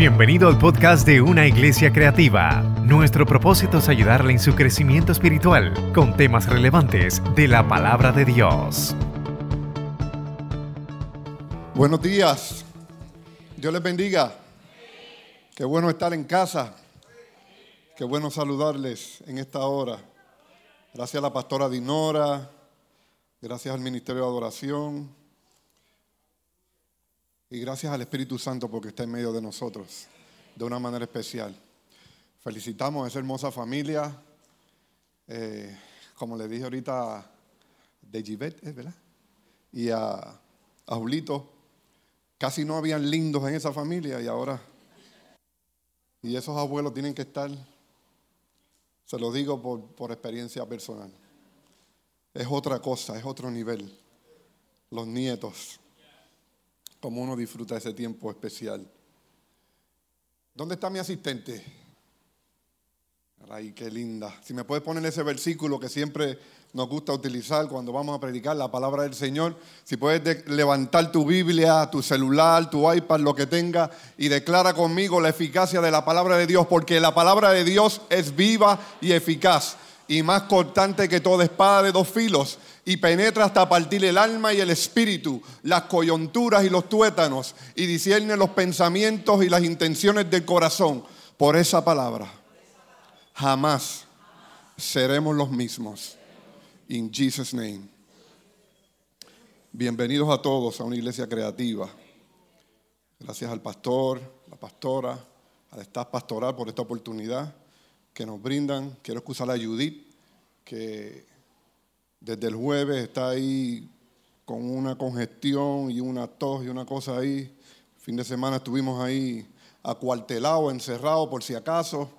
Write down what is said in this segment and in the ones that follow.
Bienvenido al podcast de Una Iglesia Creativa. Nuestro propósito es ayudarle en su crecimiento espiritual con temas relevantes de la palabra de Dios. Buenos días. Dios les bendiga. Qué bueno estar en casa. Qué bueno saludarles en esta hora. Gracias a la pastora Dinora. Gracias al Ministerio de Adoración. Y gracias al Espíritu Santo porque está en medio de nosotros de una manera especial. Felicitamos a esa hermosa familia. Eh, como le dije ahorita, de Givet, ¿verdad? Y a, a Julito. Casi no habían lindos en esa familia y ahora. Y esos abuelos tienen que estar, se lo digo por, por experiencia personal. Es otra cosa, es otro nivel. Los nietos como uno disfruta ese tiempo especial. ¿Dónde está mi asistente? Ay, qué linda. Si me puedes poner ese versículo que siempre nos gusta utilizar cuando vamos a predicar la palabra del Señor. Si puedes levantar tu Biblia, tu celular, tu iPad, lo que tenga, y declara conmigo la eficacia de la palabra de Dios, porque la palabra de Dios es viva y eficaz, y más cortante que toda espada de dos filos, y penetra hasta partir el alma y el espíritu, las coyunturas y los tuétanos, y discierne los pensamientos y las intenciones del corazón. Por esa palabra, jamás seremos los mismos. In Jesus' name. Bienvenidos a todos a una iglesia creativa. Gracias al pastor, la pastora, al staff pastoral por esta oportunidad que nos brindan. Quiero excusar a Judith, que desde el jueves está ahí con una congestión y una tos y una cosa ahí. fin de semana estuvimos ahí acuartelados, encerrados por si acaso.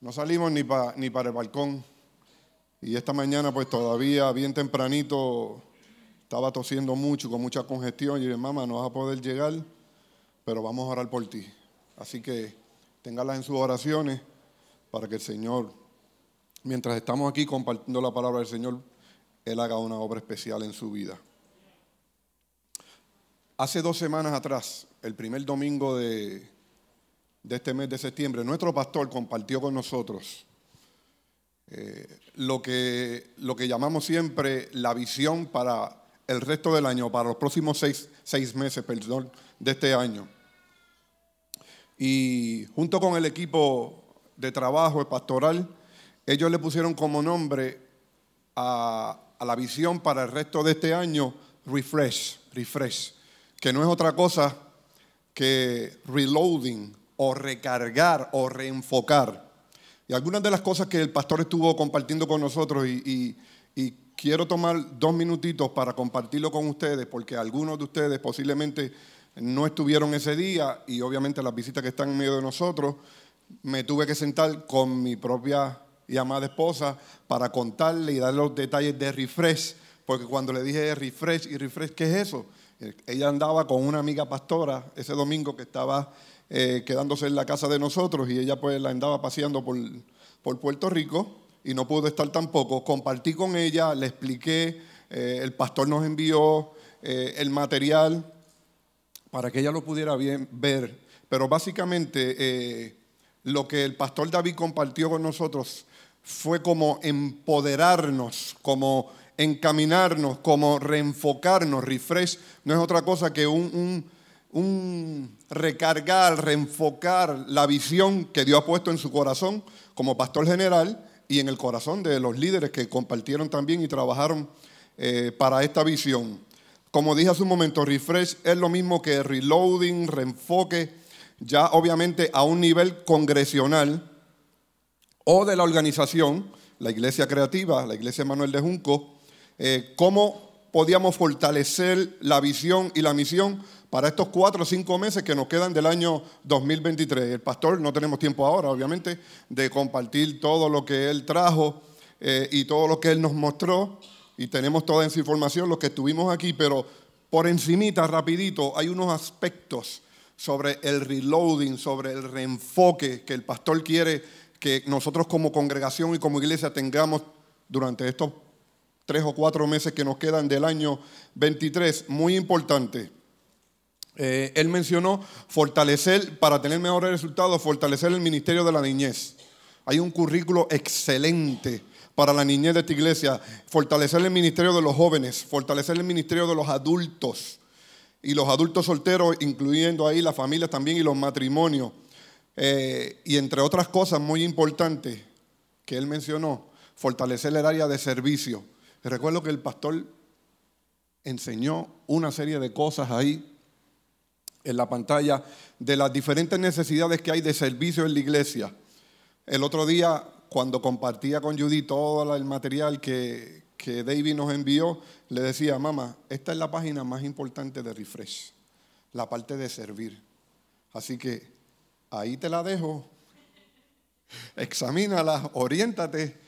No salimos ni, para el balcón. Y esta mañana pues todavía bien tempranito estaba tosiendo mucho, con mucha congestión. Y dije, mamá, no vas a poder llegar, pero vamos a orar por ti. Así que téngalas en sus oraciones para que el Señor, mientras estamos aquí compartiendo la palabra del Señor, él haga una obra especial en su vida. Hace dos semanas atrás, el primer domingo de, este mes de septiembre, nuestro pastor compartió con nosotros eh, lo, que, lo que llamamos siempre la visión para el resto del año, para los próximos seis, seis meses perdón, de este año. Y junto con el equipo de trabajo pastoral, ellos le pusieron como nombre a, a la visión para el resto de este año, refresh, refresh, que no es otra cosa que reloading o recargar o reenfocar. Y algunas de las cosas que el pastor estuvo compartiendo con nosotros y, quiero tomar dos minutitos para compartirlo con ustedes, porque algunos de ustedes posiblemente no estuvieron ese día y obviamente las visitas que están en medio de nosotros, me tuve que sentar con mi propia y amada esposa para contarle y darle los detalles de refresh, porque cuando le dije refresh y refresh, ¿qué es eso? Ella andaba con una amiga pastora ese domingo que estaba eh, quedándose en la casa de nosotros y ella pues la andaba paseando por, por Puerto Rico y no pudo estar tampoco. Compartí con ella, le expliqué, eh, el pastor nos envió eh, el material para que ella lo pudiera bien ver. Pero básicamente lo que el pastor David compartió con nosotros fue como empoderarnos, como encaminarnos, como reenfocarnos. Refresh no es otra cosa que un, recargar, reenfocar la visión que Dios ha puesto en su corazón como pastor general y en el corazón de los líderes que compartieron también y trabajaron eh, para esta visión. Como dije hace un momento, refresh es lo mismo que reloading, reenfoque, ya obviamente a un nivel congresional o de la organización, la Iglesia Creativa, la Iglesia Manuel de Junco, eh, cómo podíamos fortalecer la visión y la misión para estos cuatro o cinco meses que nos quedan del año 2023. El pastor, no tenemos tiempo ahora, obviamente, de compartir todo lo que él trajo eh, y todo lo que él nos mostró, y tenemos toda esa información, los que estuvimos aquí, pero por encimita, rapidito, hay unos aspectos sobre el reloading, sobre el reenfoque que el pastor quiere que nosotros como congregación y como iglesia tengamos durante estos tres o cuatro meses que nos quedan del año 23, muy importante. eh, él mencionó fortalecer, para tener mejores resultados, fortalecer el ministerio de la niñez. Hay un currículo excelente para la niñez de esta iglesia, fortalecer el ministerio de los jóvenes, fortalecer el ministerio de los adultos y los adultos solteros, incluyendo ahí las familias también y los matrimonios. Eh, y entre otras cosas muy importantes que él mencionó, fortalecer el área de servicio. Recuerdo que el pastor enseñó una serie de cosas ahí en la pantalla de las diferentes necesidades que hay de servicio en la iglesia. El otro día, cuando compartía con Judy todo el material que, que David nos envió, le decía, mamá, esta es la página más importante de Refresh, la parte de servir. Así que ahí te la dejo, examínala, oriéntate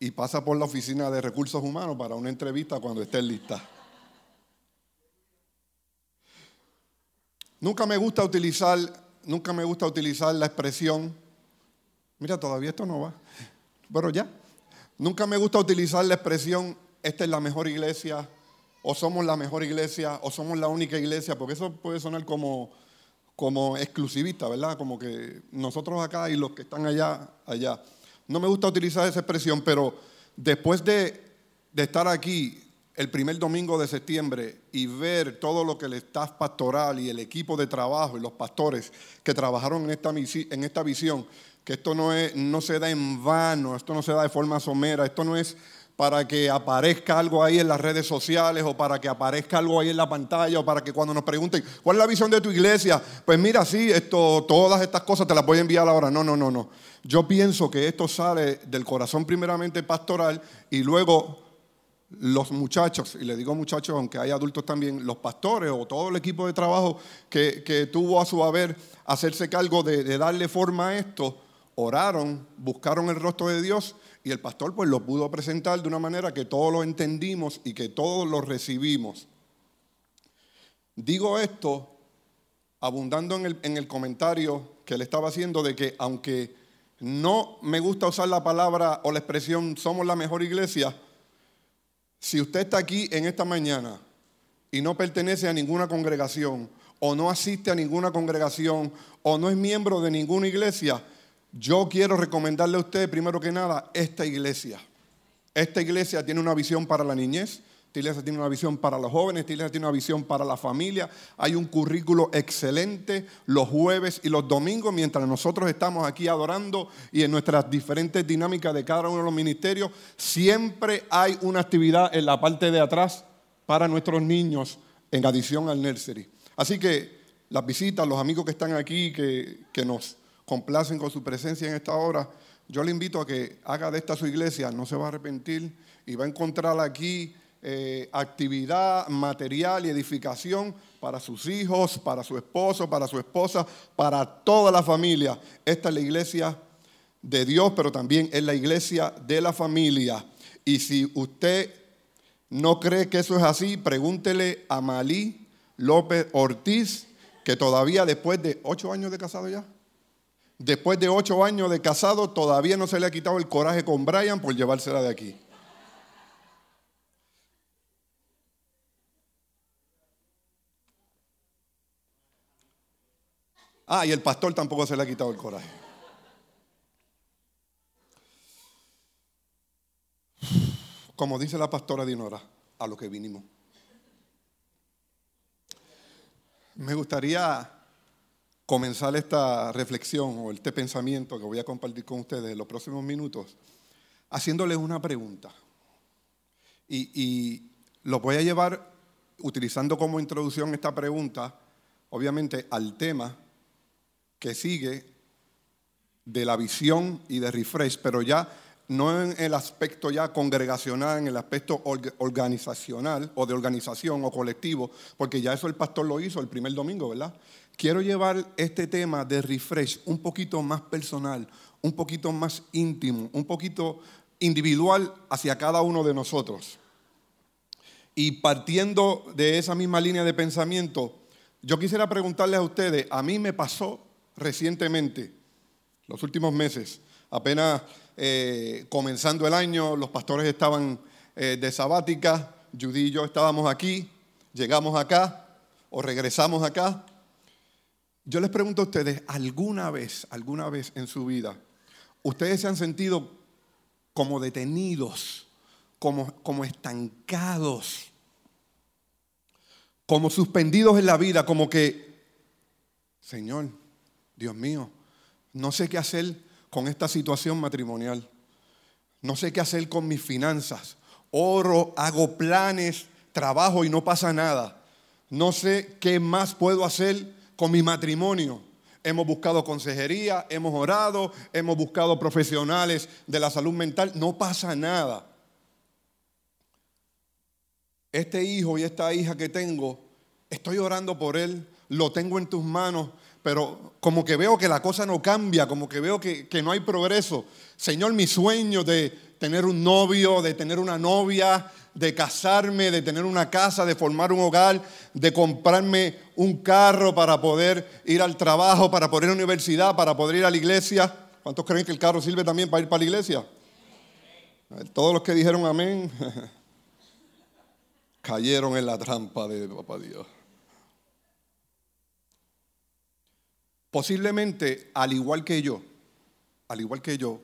y pasa por la oficina de recursos humanos para una entrevista cuando estés lista. Nunca me gusta utilizar, nunca me gusta utilizar la expresión, mira, todavía esto no va, pero ya. Nunca me gusta utilizar la expresión, esta es la mejor iglesia, o somos la mejor iglesia, o somos la única iglesia, porque eso puede sonar como, como exclusivista, ¿verdad? Como que nosotros acá y los que están allá, allá. No me gusta utilizar esa expresión, pero después de, de estar aquí el primer domingo de septiembre y ver todo lo que el staff pastoral y el equipo de trabajo y los pastores que trabajaron en esta, en esta visión, que esto no, es, no se da en vano, esto no se da de forma somera, esto no es para que aparezca algo ahí en las redes sociales o para que aparezca algo ahí en la pantalla o para que cuando nos pregunten, ¿cuál es la visión de tu iglesia? Pues mira, sí, esto, todas estas cosas te las voy a enviar ahora. No, no, no, no. Yo pienso que esto sale del corazón primeramente pastoral y luego los muchachos, y le digo muchachos aunque hay adultos también, los pastores o todo el equipo de trabajo que, tuvo a su haber hacerse cargo de, de, darle forma a esto, oraron, buscaron el rostro de Dios y el pastor pues lo pudo presentar de una manera que todos lo entendimos y que todos lo recibimos. Digo esto abundando en el, en el comentario que le estaba haciendo de que aunque no me gusta usar la palabra o la expresión somos la mejor iglesia, si usted está aquí en esta mañana y no pertenece a ninguna congregación, o no asiste a ninguna congregación, o no es miembro de ninguna iglesia, yo quiero recomendarle a usted, primero que nada, esta iglesia. Esta iglesia tiene una visión para la niñez, esta iglesia tiene una visión para los jóvenes, esta iglesia tiene una visión para la familia. Hay un currículo excelente los jueves y los domingos mientras nosotros estamos aquí adorando y en nuestras diferentes dinámicas de cada uno de los ministerios. Siempre hay una actividad en la parte de atrás para nuestros niños en adición al nursery. Así que las visitas, los amigos que están aquí, que, que nos complacen con su presencia en esta hora, yo le invito a que haga de esta su iglesia, no se va a arrepentir y va a encontrar aquí eh, actividad material y edificación para sus hijos, para su esposo, para su esposa, para toda la familia. Esta es la iglesia de Dios, pero también es la iglesia de la familia. Y si usted no cree que eso es así, pregúntele a Malí López Ortiz, que todavía después de ocho años de casado ya, después de ocho años de casado, todavía no se le ha quitado el coraje con Brian por llevársela de aquí. Ah, y el pastor tampoco se le ha quitado el coraje. Como dice la pastora Dinora, a lo que vinimos. Me gustaría comenzar esta reflexión o este pensamiento que voy a compartir con ustedes en los próximos minutos haciéndoles una pregunta. Y, y voy a llevar utilizando como introducción esta pregunta, obviamente, al tema que sigue de la visión y de refresh, pero ya no en el aspecto ya congregacional, en el aspecto organizacional o de organización o colectivo, porque ya eso el pastor lo hizo el primer domingo, ¿verdad? Quiero llevar este tema de refresh un poquito más personal, un poquito más íntimo, un poquito individual hacia cada uno de nosotros. Y partiendo de esa misma línea de pensamiento, yo quisiera preguntarles a ustedes, a mí me pasó recientemente, los últimos meses, apenas eh, comenzando el año, los pastores estaban eh, de sabática, Judy y yo estábamos aquí, llegamos acá o regresamos acá yo les pregunto a ustedes, ¿alguna vez, alguna vez en su vida, ustedes se han sentido como detenidos, como, como estancados, como suspendidos en la vida, como que, Señor, Dios mío, no sé qué hacer con esta situación matrimonial. No sé qué hacer con mis finanzas. Oro, hago planes, trabajo y no pasa nada. No sé qué más puedo hacer con mi matrimonio. Hemos buscado consejería, hemos orado, hemos buscado profesionales de la salud mental. No pasa nada. Este hijo y esta hija que tengo, estoy orando por él, lo tengo en tus manos, pero como que veo que la cosa no cambia, como que veo que, no hay progreso. Señor, mi sueño de tener un novio, de tener una novia, de casarme, de tener una casa, de formar un hogar, de comprarme un carro para poder ir al trabajo, para poder ir a la universidad, para poder ir a la iglesia. ¿Cuántos creen que el carro sirve también para ir para la iglesia? Todos los que dijeron amén cayeron en la trampa de papá Dios. Posiblemente, al igual que yo, al igual que yo,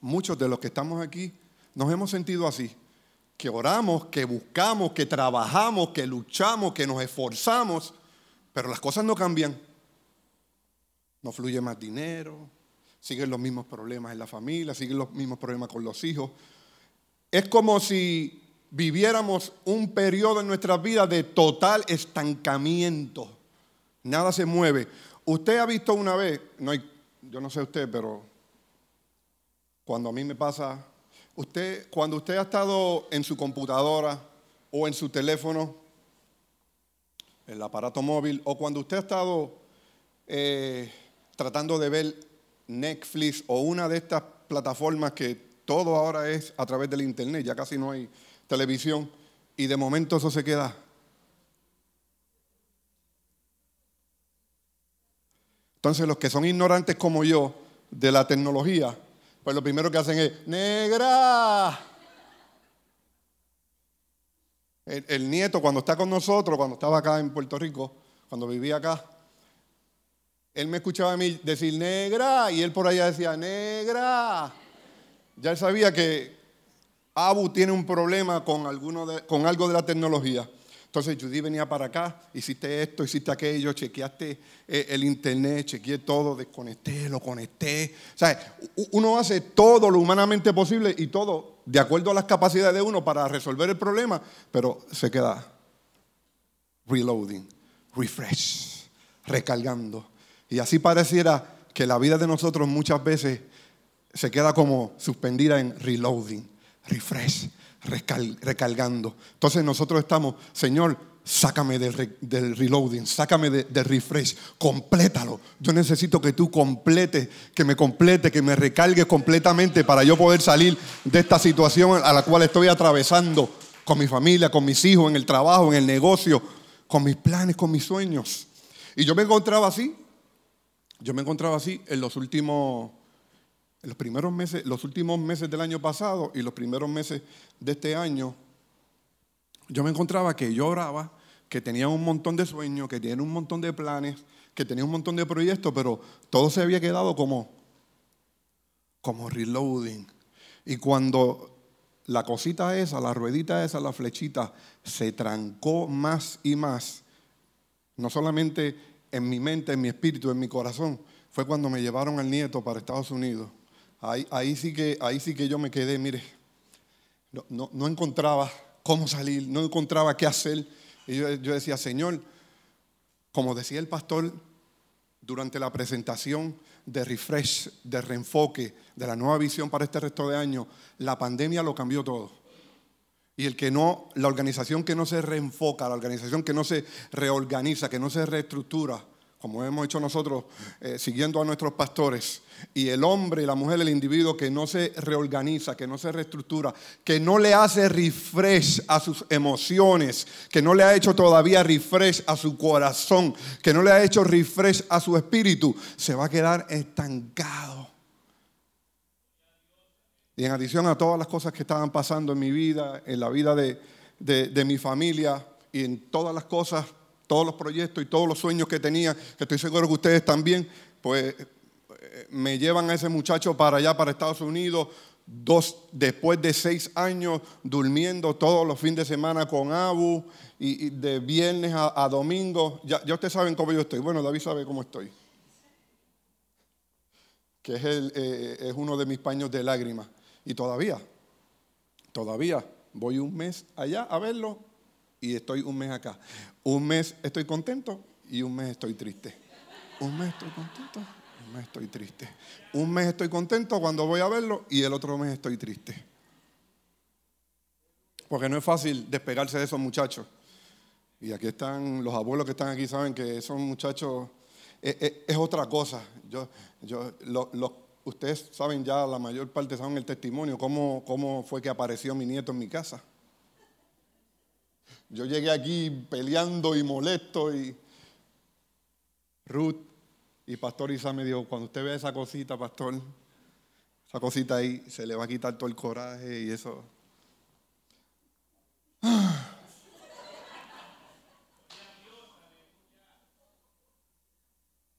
muchos de los que estamos aquí nos hemos sentido así, que oramos, que buscamos, que trabajamos, que luchamos, que nos esforzamos, pero las cosas no cambian. No fluye más dinero, siguen los mismos problemas en la familia, siguen los mismos problemas con los hijos. Es como si viviéramos un periodo en nuestra vida de total estancamiento. Nada se mueve. Usted ha visto una vez, no yo no sé usted, pero cuando a mí me pasa, usted, cuando usted ha estado en su computadora o en su teléfono, el aparato móvil, o cuando usted ha estado eh, tratando de ver Netflix o una de estas plataformas que todo ahora es a través del internet, ya casi no hay televisión, y de momento eso se queda. Entonces los que son ignorantes como yo de la tecnología, pues lo primero que hacen es, negra. El, nieto cuando está con nosotros, cuando estaba acá en Puerto Rico, cuando vivía acá, él me escuchaba a mí decir negra y él por allá decía negra. Ya él sabía que Abu tiene un problema con, alguno con algo de la tecnología. Entonces Judy venía para acá, hiciste esto, hiciste aquello, chequeaste eh, el internet, chequeé todo, desconecté, lo conecté. O sea, uno hace todo lo humanamente posible y todo de acuerdo a las capacidades de uno para resolver el problema, pero se queda reloading, refresh, recargando. Y así pareciera que la vida de nosotros muchas veces se queda como suspendida en reloading, refresh, recargando. Entonces nosotros estamos, Señor, sácame del, reloading, sácame del refresh, complétalo. Yo necesito que tú completes, que me complete, que me recargue completamente para yo poder salir de esta situación a la cual estoy atravesando con mi familia, con mis hijos, en el trabajo, en el negocio, con mis planes, con mis sueños. Y yo me encontraba así, yo me encontraba así en los últimos los primeros meses, los últimos meses del año pasado y los primeros meses de este año, yo me encontraba que yo oraba, que tenía un montón de sueños, que tenía un montón de planes, que tenía un montón de proyectos, pero todo se había quedado como, como reloading. Y cuando la cosita esa, la ruedita esa, la flechita, se trancó más y más, no solamente en mi mente, en mi espíritu, en mi corazón, fue cuando me llevaron al nieto para Estados Unidos. Ahí, sí, que, ahí sí que yo me quedé, mire, no, no, encontraba cómo salir, no encontraba qué hacer. Y yo, yo decía, Señor, como decía el pastor durante la presentación de refresh, de reenfoque, de la nueva visión para este resto de año, la pandemia lo cambió todo. Y el que no, la organización que no se reenfoca, la organización que no se reorganiza, que no se reestructura, como hemos hecho nosotros, eh, siguiendo a nuestros pastores, y el hombre, la mujer, el individuo que no se reorganiza, que no se reestructura, que no le hace refresh a sus emociones, que no le ha hecho todavía refresh a su corazón, que no le ha hecho refresh a su espíritu, se va a quedar estancado. Y en adición a todas las cosas que estaban pasando en mi vida, en la vida de, de mi familia y en todas las cosas todos los proyectos y todos los sueños que tenía, que estoy seguro que ustedes también, pues eh, me llevan a ese muchacho para allá, para Estados Unidos, dos, después de seis años durmiendo todos los fines de semana con Abu y, de viernes a, domingo. Ya, ustedes saben cómo yo estoy. Bueno, David sabe cómo estoy. Que es, el, eh, es uno de mis paños de lágrimas. Y todavía, todavía voy un mes allá a verlo y estoy un mes acá. Un mes estoy contento y un mes estoy triste. Un mes estoy contento, un mes estoy triste. Un mes estoy contento cuando voy a verlo y el otro mes estoy triste. Porque no es fácil despegarse de esos muchachos. Y aquí están, los abuelos que están aquí saben que esos muchachos es, otra cosa. Yo, yo, ustedes saben ya, la mayor parte saben el testimonio, cómo, cómo fue que apareció mi nieto en mi casa. Yo llegué aquí peleando y molesto y Ruth y Pastor Isa me dijo, cuando usted vea esa cosita, Pastor, esa cosita ahí, se le va a quitar todo el coraje y eso.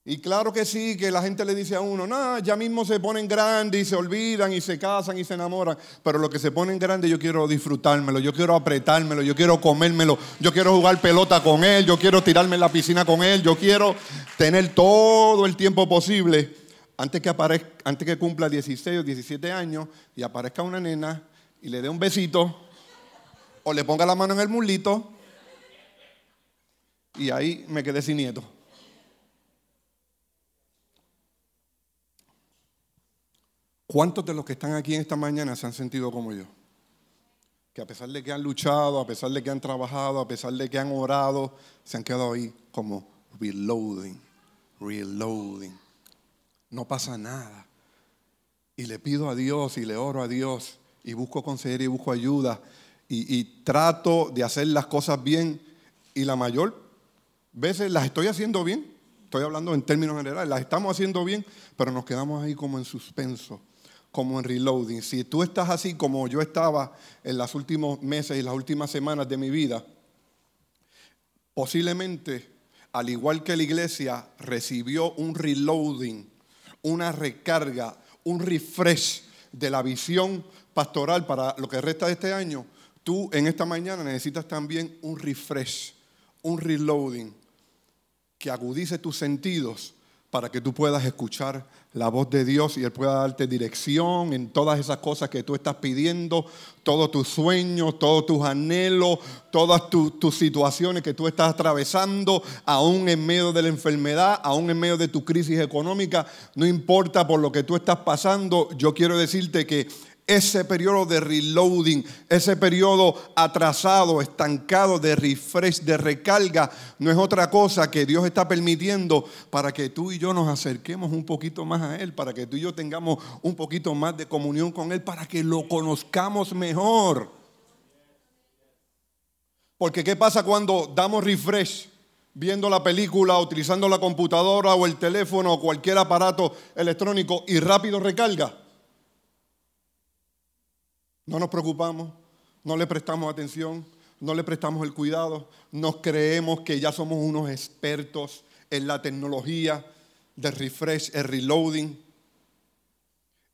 Y claro que sí, que la gente le dice a uno, no, ya mismo se ponen grandes y se olvidan y se casan y se enamoran. Pero lo que se ponen grandes yo quiero disfrutármelo, yo quiero apretármelo, yo quiero comérmelo, yo quiero jugar pelota con él, yo quiero tirarme en la piscina con él, yo quiero tener todo el tiempo posible antes que, antes que cumpla 16 o 17 años y aparezca una nena y le dé un besito o le ponga la mano en el mulito y ahí me quedé sin nieto. ¿Cuántos de los que están aquí en esta mañana se han sentido como yo? Que a pesar de que han luchado, a pesar de que han trabajado, a pesar de que han orado, se han quedado ahí como reloading, reloading. No pasa nada. Y le pido a Dios y le oro a Dios y busco consejería y busco ayuda y, y trato de hacer las cosas bien y la mayor veces las estoy haciendo bien. Estoy hablando en términos generales, las estamos haciendo bien, pero nos quedamos ahí como en suspenso como en reloading. Si tú estás así como yo estaba en los últimos meses y las últimas semanas de mi vida, posiblemente, al igual que la iglesia, recibió un reloading, una recarga, un refresh de la visión pastoral para lo que resta de este año, tú en esta mañana necesitas también un refresh, un reloading que agudice tus sentidos para que tú puedas escuchar la voz de Dios y Él pueda darte dirección en todas esas cosas que tú estás pidiendo, todos tus sueños, todos tus anhelos, todas tus, situaciones que tú estás atravesando, aún en medio de la enfermedad, aún en medio de tu crisis económica, no importa por lo que tú estás pasando, yo quiero decirte que ese periodo de reloading, ese periodo atrasado, estancado de refresh, de recarga, no es otra cosa que Dios está permitiendo para que tú y yo nos acerquemos un poquito más a Él, para que tú y yo tengamos un poquito más de comunión con Él, para que lo conozcamos mejor. Porque ¿qué pasa cuando damos refresh? viendo la película, utilizando la computadora o el teléfono o cualquier aparato electrónico y rápido recarga. No nos preocupamos, no le prestamos atención, no le prestamos el cuidado, nos creemos que ya somos unos expertos en la tecnología de refresh, el reloading.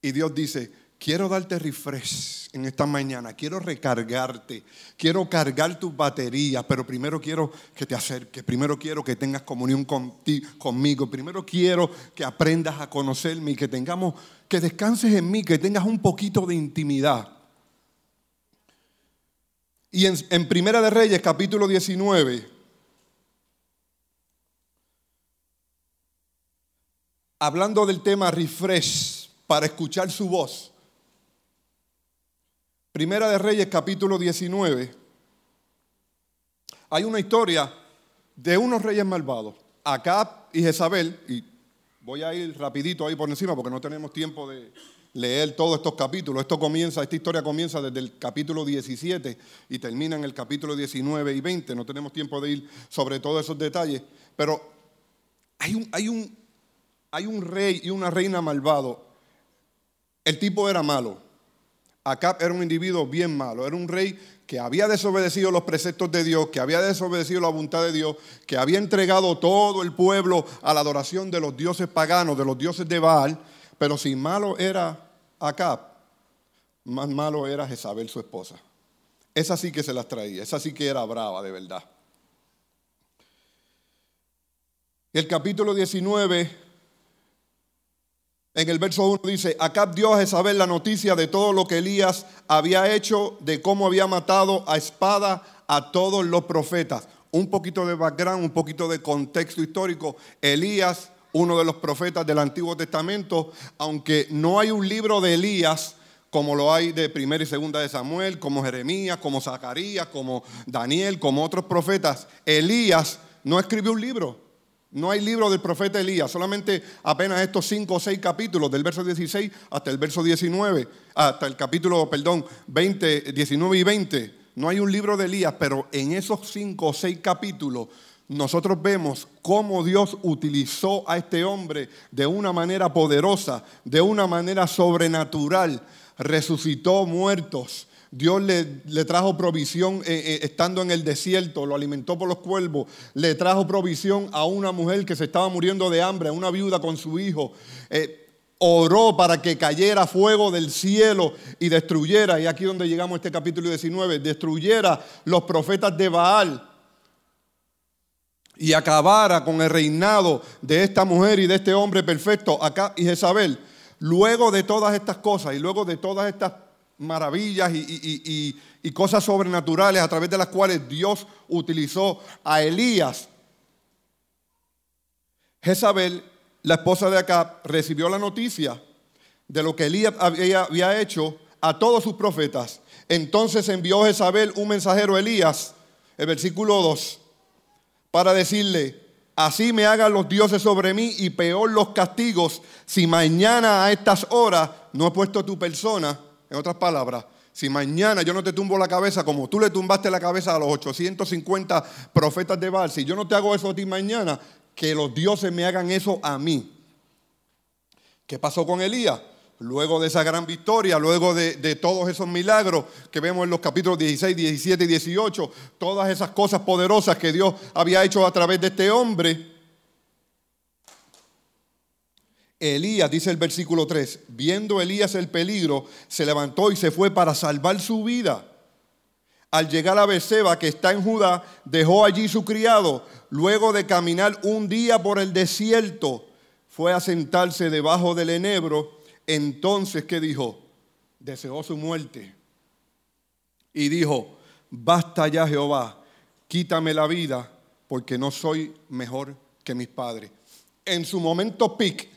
Y Dios dice, quiero darte refresh en esta mañana, quiero recargarte, quiero cargar tus baterías, pero primero quiero que te acerques, primero quiero que tengas comunión conmigo, primero quiero que aprendas a conocerme y que tengamos, que descanses en mí, que tengas un poquito de intimidad. Y en, Primera de Reyes, capítulo 19, hablando del tema refresh, para escuchar su voz. Primera de Reyes, capítulo 19, hay una historia de unos reyes malvados, Acab y Jezabel, y voy a ir rapidito ahí por encima porque no tenemos tiempo de, leer todos estos capítulos. Esto comienza, esta historia comienza desde el capítulo 17 y termina en el capítulo 19 y 20. No tenemos tiempo de ir sobre todos esos detalles, pero hay un, rey y una reina malvado. El tipo era malo. Acab era un individuo bien malo, era un rey que había desobedecido los preceptos de Dios, que había desobedecido la voluntad de Dios, que había entregado todo el pueblo a la adoración de los dioses paganos, de los dioses de Baal, pero si malo era Acab, más malo era Jezabel su esposa. Esa sí que se las traía, esa sí que era brava de verdad. El capítulo 19 en el verso 1 dice, Acab dio a Jezabel la noticia de todo lo que Elías había hecho, de cómo había matado a espada a todos los profetas. Un poquito de background, un poquito de contexto histórico. Elías, uno de los profetas del Antiguo Testamento, aunque no hay un libro de Elías, como lo hay de primera y segunda de Samuel, como Jeremías, como Zacarías, como Daniel, como otros profetas, Elías no escribió un libro. No hay libro del profeta Elías, solamente apenas estos cinco o seis capítulos, del verso 16 hasta el verso 19, hasta el capítulo, perdón, 20, 19 y 20. No hay un libro de Elías, pero en esos cinco o seis capítulos nosotros vemos cómo Dios utilizó a este hombre de una manera poderosa, de una manera sobrenatural. Resucitó muertos, Dios le, trajo provisión eh, eh, estando en el desierto, lo alimentó por los cuervos, le trajo provisión a una mujer que se estaba muriendo de hambre, a una viuda con su hijo. Eh, oró para que cayera fuego del cielo y destruyera, y aquí donde llegamos a este capítulo 19, destruyera los profetas de Baal y acabara con el reinado de esta mujer y de este hombre perfecto, acá y Jezabel. Luego de todas estas cosas y luego de todas estas maravillas y, cosas sobrenaturales a través de las cuales Dios utilizó a Elías. Jezabel, la esposa de Acab, recibió la noticia de lo que Elías había, había hecho a todos sus profetas. Entonces envió Jezabel un mensajero a Elías, el versículo 2, para decirle, así me hagan los dioses sobre mí y peor los castigos si mañana a estas horas no he puesto tu persona en otras palabras, si mañana yo no te tumbo la cabeza como tú le tumbaste la cabeza a los 850 profetas de Baal, si yo no te hago eso a ti mañana, que los dioses me hagan eso a mí. ¿Qué pasó con Elías? Luego de esa gran victoria, luego de, todos esos milagros que vemos en los capítulos 16, 17 y 18, todas esas cosas poderosas que Dios había hecho a través de este hombre, Elías, dice el versículo 3, viendo Elías el peligro, se levantó y se fue para salvar su vida. Al llegar a Beceba, que está en Judá, dejó allí su criado. Luego de caminar un día por el desierto, fue a sentarse debajo del enebro. Entonces, ¿qué dijo? Deseó su muerte. Y dijo, basta ya Jehová, quítame la vida, porque no soy mejor que mis padres. En su momento pic,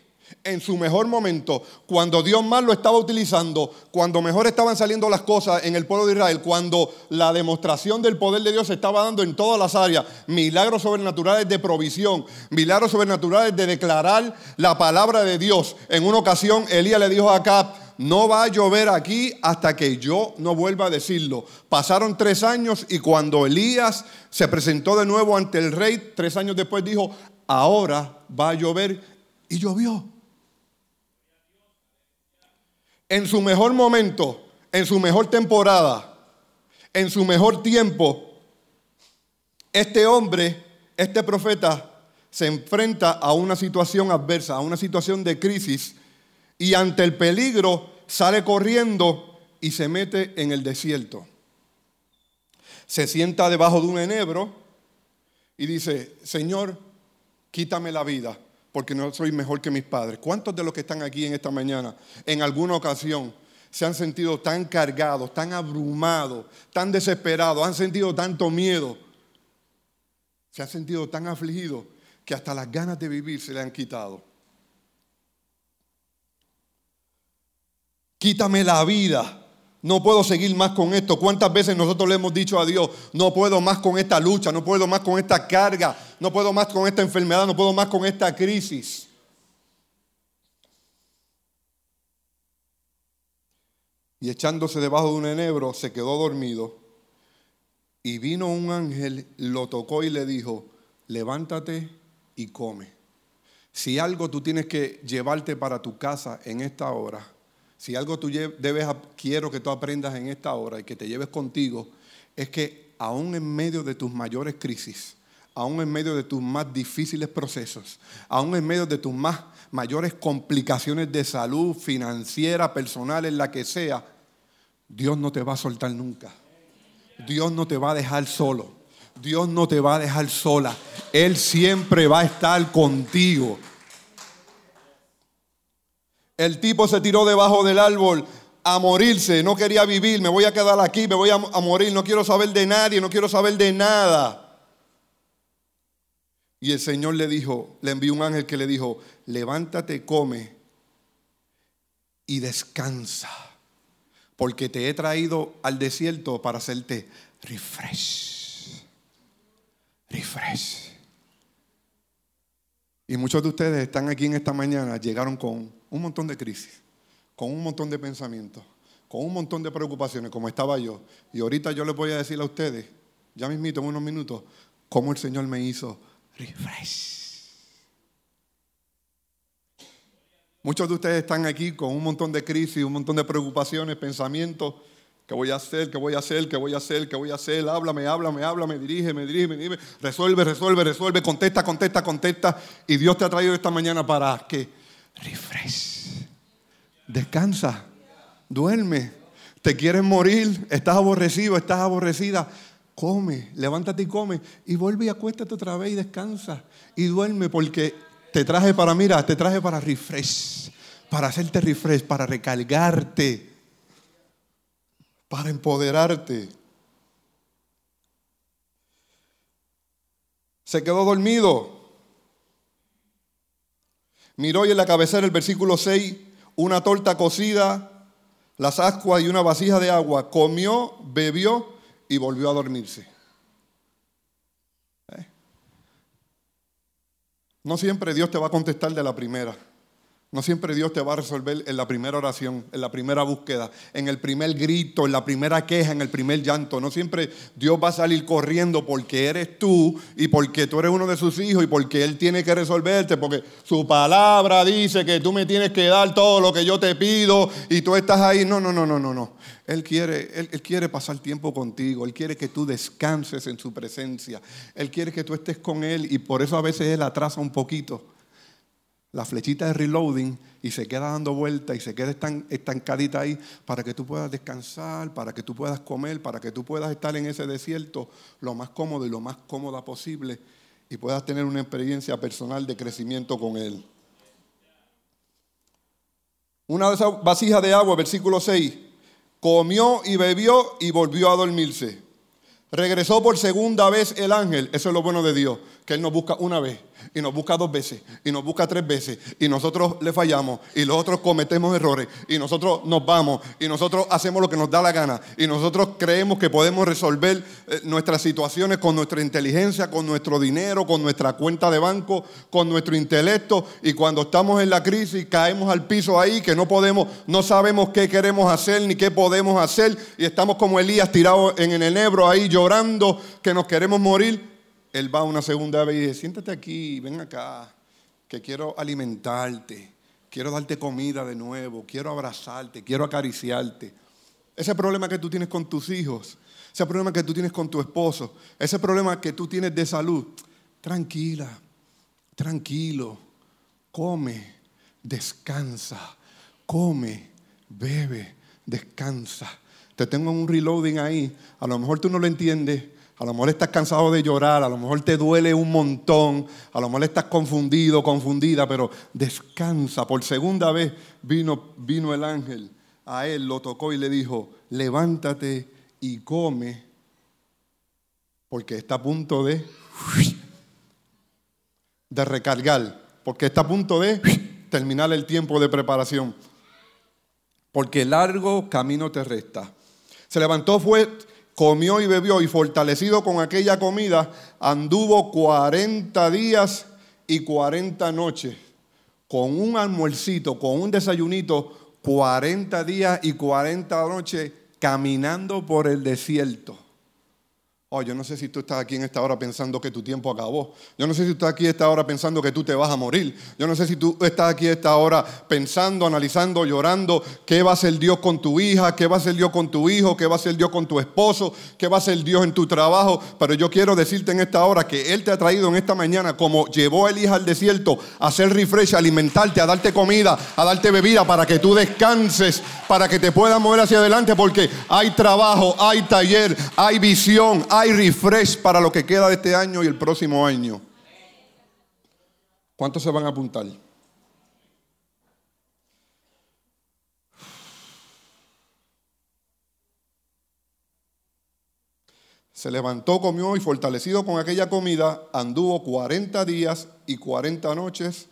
en su mejor momento, cuando Dios más lo estaba utilizando, cuando mejor estaban saliendo las cosas en el pueblo de Israel, cuando la demostración del poder de Dios se estaba dando en todas las áreas, milagros sobrenaturales de provisión, milagros sobrenaturales de declarar la palabra de Dios. En una ocasión, Elías le dijo a Acab, no va a llover aquí hasta que yo no vuelva a decirlo. Pasaron tres años y cuando Elías se presentó de nuevo ante el rey, tres años después dijo, ahora va a llover y llovió en su mejor momento, en su mejor temporada, en su mejor tiempo, este hombre, este profeta, se enfrenta a una situación adversa, a una situación de crisis, y ante el peligro sale corriendo y se mete en el desierto. Se sienta debajo de un enebro y dice, Señor, quítame la vida porque no soy mejor que mis padres. ¿Cuántos de los que están aquí en esta mañana en alguna ocasión se han sentido tan cargados, tan abrumados, tan desesperados, han sentido tanto miedo, se han sentido tan afligidos que hasta las ganas de vivir se le han quitado? Quítame la vida no puedo seguir más con esto. ¿Cuántas veces nosotros le hemos dicho a Dios, no puedo más con esta lucha, no puedo más con esta carga, no puedo más con esta enfermedad, no puedo más con esta crisis? Y echándose debajo de un enebro, se quedó dormido. Y vino un ángel, lo tocó y le dijo, levántate y come. Si algo tú tienes que llevarte para tu casa en esta hora, si algo tú debes, quiero que tú aprendas en esta hora y que te lleves contigo, es que aún en medio de tus mayores crisis, aún en medio de tus más difíciles procesos, aún en medio de tus más mayores complicaciones de salud, financiera, personal, en la que sea, Dios no te va a soltar nunca. Dios no te va a dejar solo. Dios no te va a dejar sola. Él siempre va a estar contigo. El tipo se tiró debajo del árbol a morirse, no quería vivir, me voy a quedar aquí, me voy a, morir, no quiero saber de nadie, no quiero saber de nada. Y el Señor le dijo, le envió un ángel que le dijo, levántate, come y descansa, porque te he traído al desierto para hacerte refresh. Refresh. Y muchos de ustedes están aquí en esta mañana, llegaron con un montón de crisis, con un montón de pensamientos, con un montón de preocupaciones, como estaba yo. Y ahorita yo les voy a decir a ustedes, ya mismito en unos minutos, cómo el Señor me hizo refresh. Muchos de ustedes están aquí con un montón de crisis, un montón de preocupaciones, pensamientos. ¿Qué voy a hacer? ¿Qué voy a hacer? ¿Qué voy a hacer? ¿Qué voy a hacer? Háblame, háblame, háblame, dirígeme, dirígeme, dirígeme. Resuelve, resuelve, resuelve. Contesta, contesta, contesta. Y Dios te ha traído esta mañana para que refresh. Descansa. Duerme. ¿Te quieres morir? ¿Estás aborrecido? ¿Estás aborrecida? Come, levántate y come. Y vuelve y acuéstate otra vez y descansa. Y duerme porque te traje para, mira, te traje para refresh. Para hacerte refresh, para recargarte. Para empoderarte. Se quedó dormido. Miró y en la cabecera el versículo 6, una torta cocida, las ascuas y una vasija de agua. Comió, bebió y volvió a dormirse. ¿Eh? No siempre Dios te va a contestar de la primera. No siempre Dios te va a resolver en la primera oración, en la primera búsqueda, en el primer grito, en la primera queja, en el primer llanto. No siempre Dios va a salir corriendo porque eres tú y porque tú eres uno de sus hijos y porque Él tiene que resolverte, porque su palabra dice que tú me tienes que dar todo lo que yo te pido y tú estás ahí. No, no, no, no, no, no. Él quiere, él, él quiere pasar tiempo contigo, Él quiere que tú descanses en su presencia, Él quiere que tú estés con Él y por eso a veces Él atrasa un poquito la flechita de reloading y se queda dando vuelta y se queda estancadita ahí para que tú puedas descansar, para que tú puedas comer, para que tú puedas estar en ese desierto lo más cómodo y lo más cómoda posible y puedas tener una experiencia personal de crecimiento con Él. Una de esas vasijas de agua, versículo 6, comió y bebió y volvió a dormirse. Regresó por segunda vez el ángel, eso es lo bueno de Dios, que Él nos busca una vez y nos busca dos veces y nos busca tres veces y nosotros le fallamos y los otros cometemos errores y nosotros nos vamos y nosotros hacemos lo que nos da la gana y nosotros creemos que podemos resolver eh, nuestras situaciones con nuestra inteligencia, con nuestro dinero, con nuestra cuenta de banco, con nuestro intelecto y cuando estamos en la crisis caemos al piso ahí que no podemos, no sabemos qué queremos hacer ni qué podemos hacer y estamos como Elías tirados en el enebro ahí llorando que nos queremos morir él va una segunda vez y dice, siéntate aquí, ven acá, que quiero alimentarte, quiero darte comida de nuevo, quiero abrazarte, quiero acariciarte. Ese problema que tú tienes con tus hijos, ese problema que tú tienes con tu esposo, ese problema que tú tienes de salud, tranquila, tranquilo, come, descansa, come, bebe, descansa. Te tengo un reloading ahí, a lo mejor tú no lo entiendes, a lo mejor estás cansado de llorar, a lo mejor te duele un montón, a lo mejor estás confundido, confundida, pero descansa. Por segunda vez vino, vino el ángel a él, lo tocó y le dijo, levántate y come, porque está a punto de, de recargar, porque está a punto de terminar el tiempo de preparación, porque largo camino te resta. Se levantó, fue comió y bebió y fortalecido con aquella comida, anduvo 40 días y 40 noches, con un almuercito, con un desayunito, 40 días y 40 noches caminando por el desierto. Oh, yo no sé si tú estás aquí en esta hora pensando que tu tiempo acabó. Yo no sé si tú estás aquí en esta hora pensando que tú te vas a morir. Yo no sé si tú estás aquí en esta hora pensando, analizando, llorando qué va a hacer Dios con tu hija, qué va a hacer Dios con tu hijo, qué va a hacer Dios con tu esposo, qué va a hacer Dios en tu trabajo. Pero yo quiero decirte en esta hora que Él te ha traído en esta mañana como llevó a Elías al desierto a hacer refresh, a alimentarte, a darte comida, a darte bebida para que tú descanses, para que te puedas mover hacia adelante porque hay trabajo, hay taller, hay visión, hay refresh para lo que queda de este año y el próximo año. ¿Cuántos se van a apuntar? Se levantó, comió y fortalecido con aquella comida, anduvo 40 días y 40 noches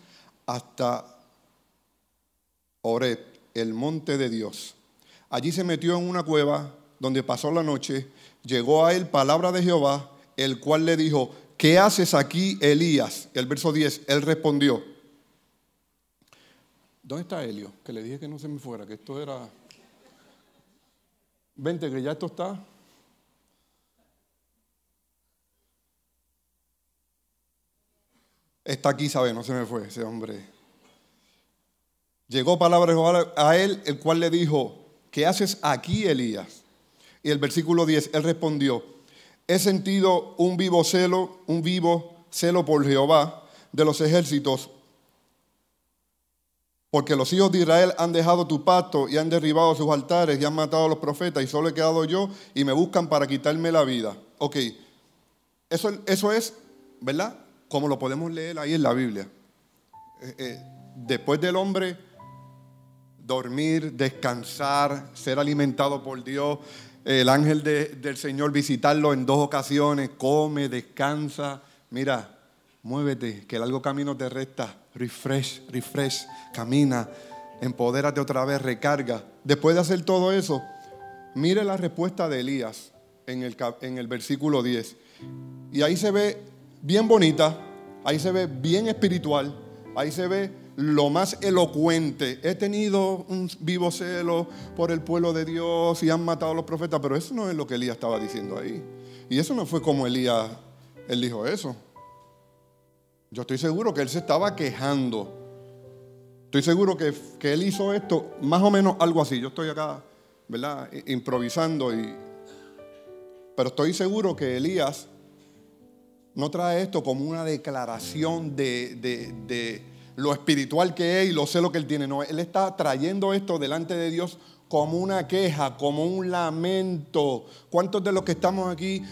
hasta Oreb, el monte de Dios. Allí se metió en una cueva donde pasó la noche llegó a él palabra de Jehová, el cual le dijo, ¿qué haces aquí, Elías? El verso 10, él respondió, ¿dónde está Helio? Que le dije que no se me fuera, que esto era... Vente, que ya esto está... Está aquí, sabe, no se me fue ese hombre. Llegó palabra de Jehová a él, el cual le dijo, ¿qué haces aquí, Elías? Y el versículo 10, él respondió, he sentido un vivo celo, un vivo celo por Jehová de los ejércitos, porque los hijos de Israel han dejado tu pacto y han derribado sus altares y han matado a los profetas y solo he quedado yo y me buscan para quitarme la vida. Ok, eso, eso es, ¿verdad? Como lo podemos leer ahí en la Biblia. Eh, eh, después del hombre dormir, descansar, ser alimentado por Dios, el ángel del Señor visitarlo en dos ocasiones, come, descansa, mira, muévete, que el largo camino te resta, refresh, refresh, camina, empodérate otra vez, recarga. Después de hacer todo eso, mire la respuesta de Elías en el, en el versículo 10. Y ahí se ve bien bonita, ahí se ve bien espiritual, ahí se ve lo más elocuente. He tenido un vivo celo por el pueblo de Dios y han matado a los profetas, pero eso no es lo que Elías estaba diciendo ahí. Y eso no fue como Elías, él dijo eso. Yo estoy seguro que él se estaba quejando. Estoy seguro que, que él hizo esto más o menos algo así. Yo estoy acá, ¿verdad? Improvisando y... Pero estoy seguro que Elías no trae esto como una declaración de, de lo espiritual que es y lo sé lo que él tiene. No, él está trayendo esto delante de Dios como una queja, como un lamento. ¿Cuántos de los que estamos aquí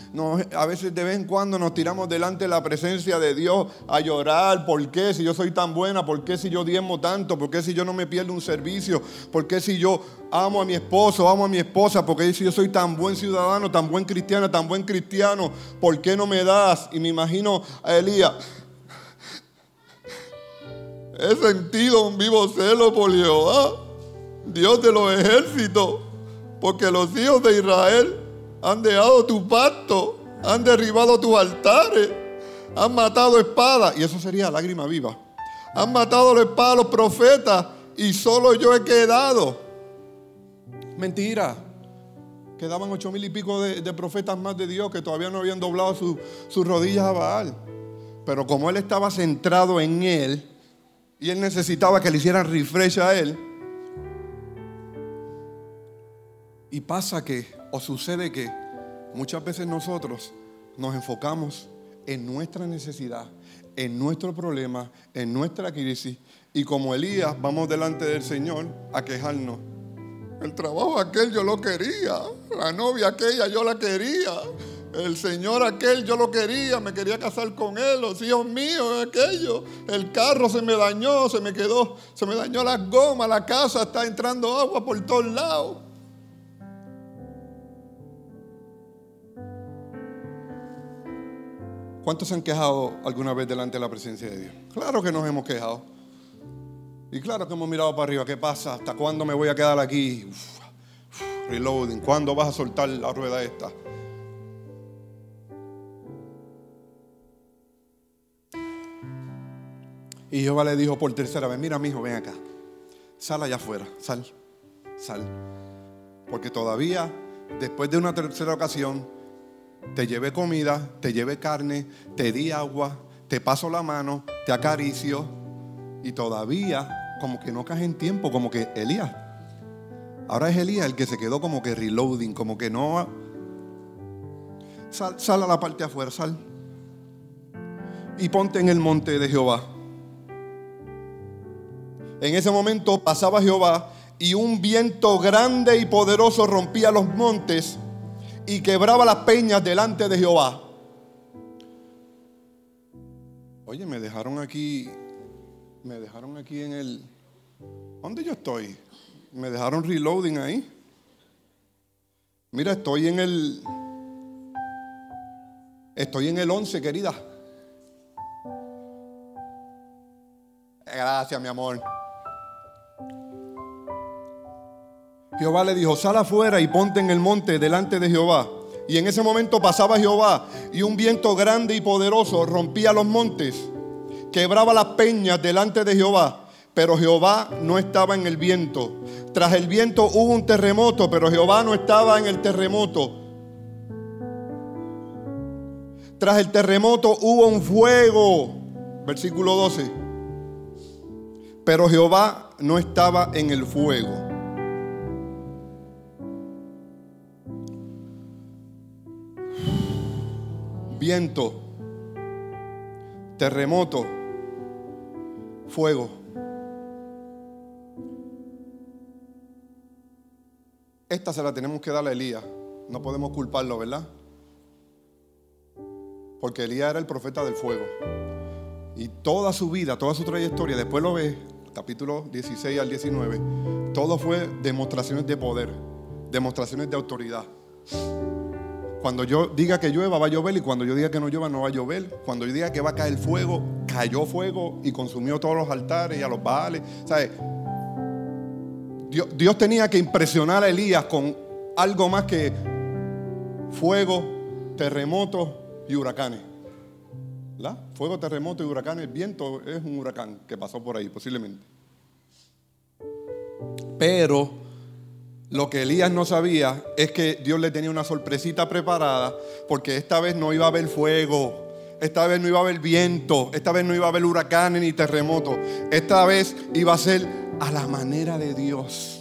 a veces de vez en cuando nos tiramos delante de la presencia de Dios a llorar? ¿Por qué si yo soy tan buena? ¿Por qué si yo diezmo tanto? ¿Por qué si yo no me pierdo un servicio? ¿Por qué si yo amo a mi esposo, amo a mi esposa? ¿Por qué si yo soy tan buen ciudadano, tan buen cristiano, tan buen cristiano? ¿Por qué no me das? Y me imagino a Elías He sentido un vivo celo por Jehová, Dios de los ejércitos, porque los hijos de Israel han dejado tu pacto, han derribado tus altares, han matado espadas, y eso sería lágrima viva. Han matado la espada a los profetas y solo yo he quedado. Mentira. Quedaban ocho mil y pico de, profetas más de Dios que todavía no habían doblado sus rodillas a Baal. Pero como él estaba centrado en él, y él necesitaba que le hicieran refresh a él. Y pasa que, o sucede que, muchas veces nosotros nos enfocamos en nuestra necesidad, en nuestro problema, en nuestra crisis, y como Elías vamos delante del Señor a quejarnos. El trabajo aquel yo lo quería, la novia aquella yo la quería, el señor aquel yo lo quería, me quería casar con él, los hijos míos, aquello. El carro se me dañó, se me quedó, se me dañó las gomas, la casa está entrando agua por todos lados. ¿Cuántos se han quejado alguna vez delante de la presencia de Dios? Claro que nos hemos quejado. Y claro que hemos mirado para arriba, ¿qué pasa? ¿Hasta cuándo me voy a quedar aquí? reloading, ¿cuándo vas a soltar la rueda esta? Y Jehová le dijo por tercera vez, mira mi hijo, ven acá. Sal allá afuera, sal, sal. Porque todavía, después de una tercera ocasión, te llevé comida, te llevé carne, te di agua, te paso la mano, te acaricio y todavía como que no caes en tiempo, como que Elías. Ahora es Elías el que se quedó como que reloading, como que no... Sal, sal a la parte afuera, sal. Y ponte en el monte de Jehová. En ese momento pasaba Jehová y un viento grande y poderoso rompía los montes y quebraba las peñas delante de Jehová. Oye, me dejaron aquí, me dejaron aquí en el... ¿Dónde yo estoy? Me dejaron reloading ahí. Mira, estoy en el... Estoy en el 11, querida. Gracias, mi amor. Jehová le dijo, sal afuera y ponte en el monte delante de Jehová. Y en ese momento pasaba Jehová y un viento grande y poderoso rompía los montes, quebraba las peñas delante de Jehová. Pero Jehová no estaba en el viento. Tras el viento hubo un terremoto, pero Jehová no estaba en el terremoto. Tras el terremoto hubo un fuego. Versículo 12. Pero Jehová no estaba en el fuego. Viento, terremoto, fuego. Esta se la tenemos que dar a Elías. No podemos culparlo, ¿verdad? Porque Elías era el profeta del fuego. Y toda su vida, toda su trayectoria, después lo ves, capítulo 16 al 19, todo fue demostraciones de poder, demostraciones de autoridad. Cuando yo diga que llueva, va a llover. Y cuando yo diga que no llueva, no va a llover. Cuando yo diga que va a caer fuego, cayó fuego y consumió todos los altares y a los baales. ¿Sabes? Dios, Dios tenía que impresionar a Elías con algo más que fuego, terremotos y huracanes. ¿La? Fuego, terremoto y huracanes. El viento es un huracán que pasó por ahí, posiblemente. Pero lo que Elías no sabía es que Dios le tenía una sorpresita preparada, porque esta vez no iba a haber fuego, esta vez no iba a haber viento, esta vez no iba a haber huracanes ni terremotos, esta vez iba a ser a la manera de Dios.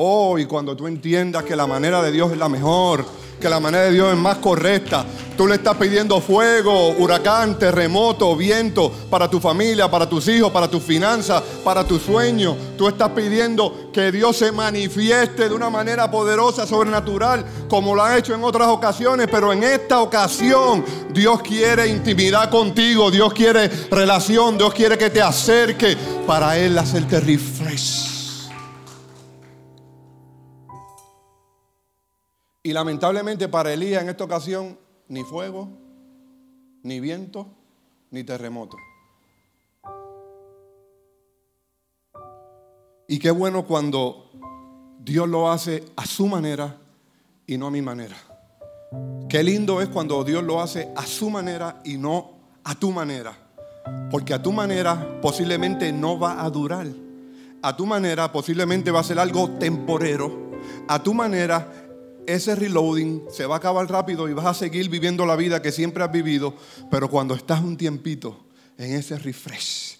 Oh, y cuando tú entiendas que la manera de Dios es la mejor, que la manera de Dios es más correcta. Tú le estás pidiendo fuego, huracán, terremoto, viento para tu familia, para tus hijos, para tus finanzas, para tus sueños. Tú estás pidiendo que Dios se manifieste de una manera poderosa, sobrenatural, como lo ha hecho en otras ocasiones, pero en esta ocasión Dios quiere intimidad contigo, Dios quiere relación, Dios quiere que te acerque para Él hacerte refresh. Y lamentablemente para Elías en esta ocasión, ni fuego, ni viento, ni terremoto. Y qué bueno cuando Dios lo hace a su manera y no a mi manera. Qué lindo es cuando Dios lo hace a su manera y no a tu manera. Porque a tu manera posiblemente no va a durar. A tu manera posiblemente va a ser algo temporero. A tu manera ese reloading se va a acabar rápido y vas a seguir viviendo la vida que siempre has vivido, pero cuando estás un tiempito en ese refresh,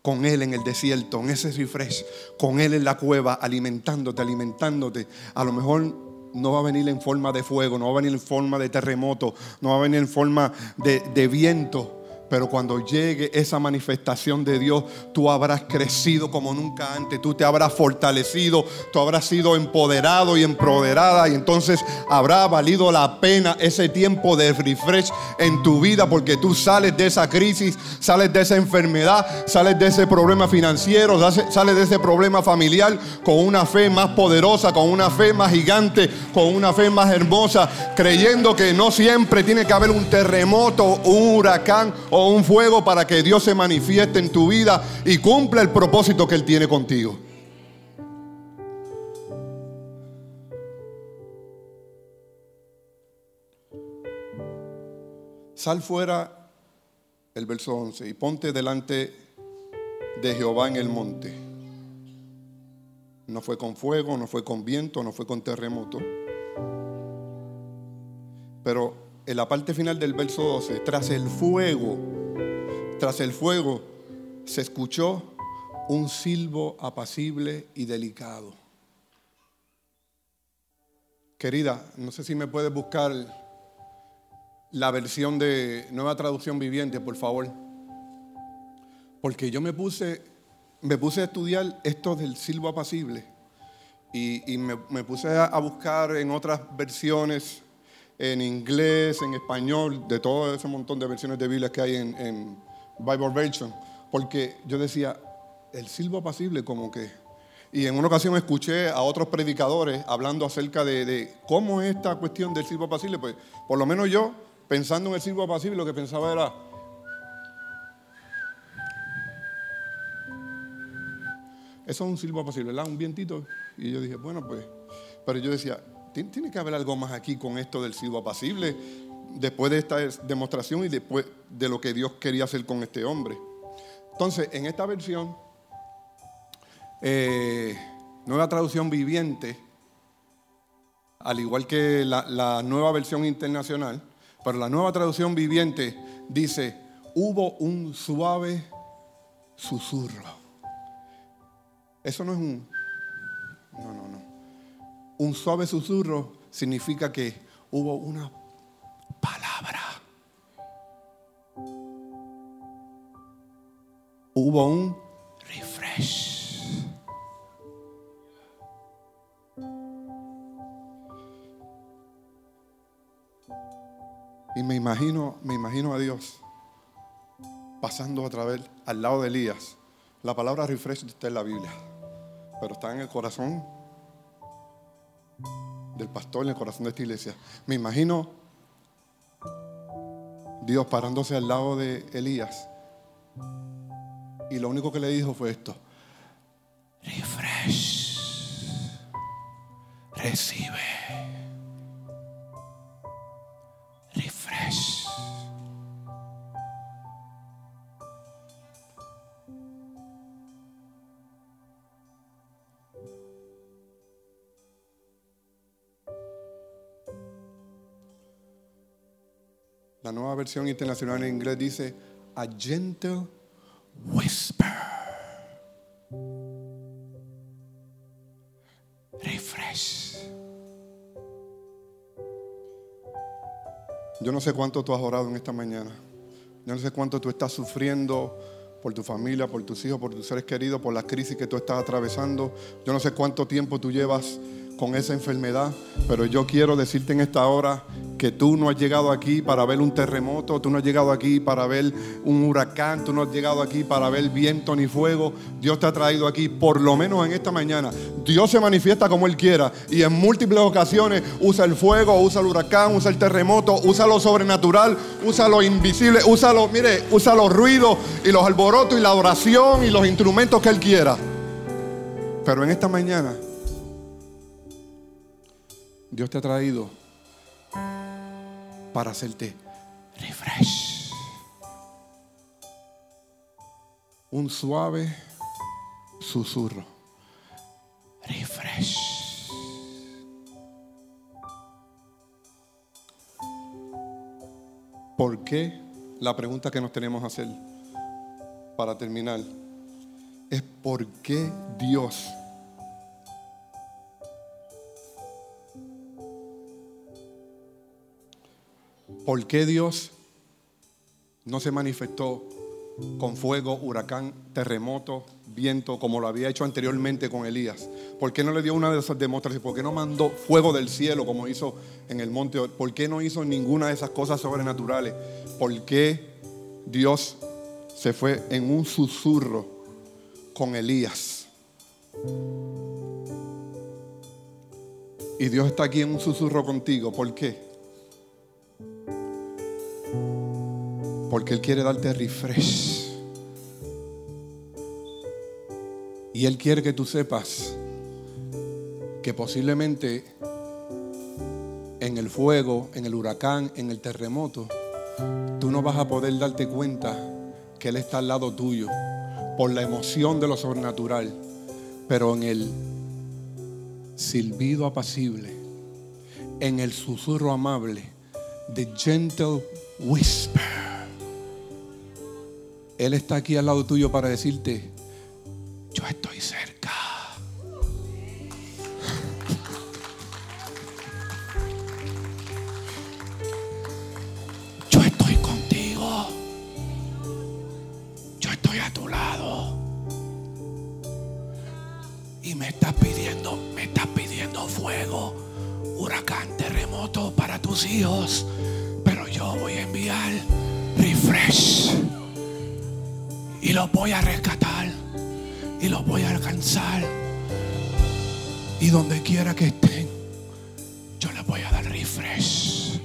con Él en el desierto, en ese refresh, con Él en la cueva, alimentándote, alimentándote, a lo mejor no va a venir en forma de fuego, no va a venir en forma de terremoto, no va a venir en forma de, de viento, pero cuando llegue esa manifestación de Dios, tú habrás crecido como nunca antes, tú te habrás fortalecido, tú habrás sido empoderado y empoderada. Y entonces habrá valido la pena ese tiempo de refresh en tu vida porque tú sales de esa crisis, sales de esa enfermedad, sales de ese problema financiero, sales de ese problema familiar con una fe más poderosa, con una fe más gigante, con una fe más hermosa, creyendo que no siempre tiene que haber un terremoto, un huracán o un fuego para que Dios se manifieste en tu vida y cumpla el propósito que Él tiene contigo. Sal fuera, el verso 11, y ponte delante de Jehová en el monte. No fue con fuego, no fue con viento, no fue con terremoto. Pero en la parte final del verso 12, tras el fuego, tras el fuego se escuchó un silbo apacible y delicado. Querida, no sé si me puedes buscar la versión de nueva traducción viviente, por favor. Porque yo me puse, me puse a estudiar esto del silbo apacible y, me, puse a, buscar en otras versiones, en inglés, en español, de todo ese montón de versiones de Biblia que hay en, en Bible Version. Porque yo decía, el silbo apacible como que y en una ocasión escuché a otros predicadores hablando acerca de, cómo es esta cuestión del silbo apacible. Pues por lo menos yo, pensando en el silbo apacible, lo que pensaba era... Eso es un silbo apacible, ¿verdad? Un vientito. Y yo dije, bueno, pues... Pero yo decía, tiene que haber algo más aquí con esto del silbo apacible, después de esta demostración y después de lo que Dios quería hacer con este hombre. Entonces, en esta versión eh, nueva traducción viviente, al igual que la, nueva versión internacional, pero la nueva traducción viviente dice, hubo un suave susurro. Eso no es un... No, no, no. Un suave susurro significa que hubo una palabra. Hubo un refresh. Y me imagino, me imagino a Dios pasando otra vez al lado de Elías. La palabra refresh está en la Biblia, pero está en el corazón del pastor, en el corazón de esta iglesia. Me imagino Dios parándose al lado de Elías. Y lo único que le dijo fue esto. Refresh. Recibe. Nueva versión internacional en inglés dice, a gentle whisper. Refresh. Yo no sé cuánto tú has orado en esta mañana. Yo no sé cuánto tú estás sufriendo por tu familia, por tus hijos, por tus seres queridos, por la crisis que tú estás atravesando. Yo no sé cuánto tiempo tú llevas con esa enfermedad, pero yo quiero decirte en esta hora que tú no has llegado aquí para ver un terremoto, tú no has llegado aquí para ver un huracán, tú no has llegado aquí para ver viento ni fuego. Dios te ha traído aquí, por lo menos en esta mañana. Dios se manifiesta como Él quiera y en múltiples ocasiones usa el fuego, usa el huracán, usa el terremoto, usa lo sobrenatural, usa lo invisible, usa lo, mire, usa los ruidos y los alborotos y la adoración y los instrumentos que Él quiera. Pero en esta mañana Dios te ha traído para hacerte refresh. Un suave susurro. Refresh. ¿Por qué? La pregunta que nos tenemos que hacer para terminar es por qué Dios ¿Por qué Dios no se manifestó con fuego, huracán, terremoto, viento, como lo había hecho anteriormente con Elías? ¿Por qué no le dio una de esas demostraciones? ¿Por qué no mandó fuego del cielo como hizo en el monte? ¿Por qué no hizo ninguna de esas cosas sobrenaturales? ¿Por qué Dios se fue en un susurro con Elías? Y Dios está aquí en un susurro contigo. ¿Por qué? Porque Él quiere darte refresh. Y Él quiere que tú sepas que posiblemente en el fuego, en el huracán, en el terremoto, tú no vas a poder darte cuenta que Él está al lado tuyo por la emoción de lo sobrenatural. Pero en el silbido apacible, en el susurro amable, The gentle whisper. Él está aquí al lado tuyo para decirte, yo estoy cerca. Yo estoy contigo. Yo estoy a tu lado. Y me estás pidiendo, me estás pidiendo fuego, huracán, terremoto para tus hijos. Pero yo voy a enviar refresh. Los voy a rescatar. Y los voy a alcanzar. Y donde quiera que estén, yo les voy a dar refresh.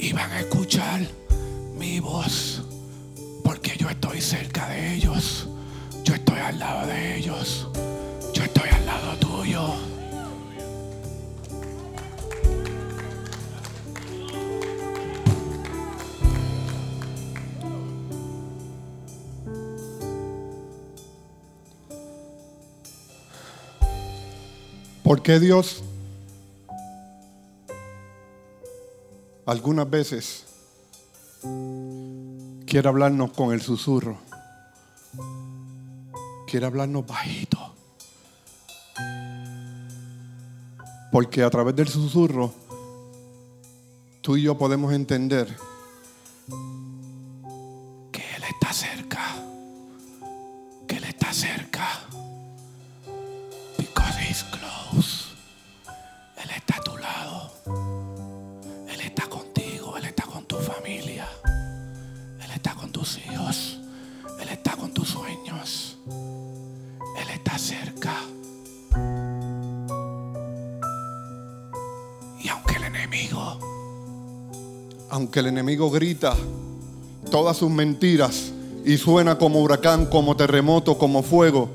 Y van a escuchar mi voz. Porque yo estoy cerca de ellos. Yo estoy al lado de ellos. Yo estoy al lado tuyo. ¿Por qué Dios algunas veces quiere hablarnos con el susurro? Quiere hablarnos bajito. Porque a través del susurro, tú y yo podemos entender que Él está cerca. Aunque el enemigo grita todas sus mentiras y suena como huracán, como terremoto, como fuego,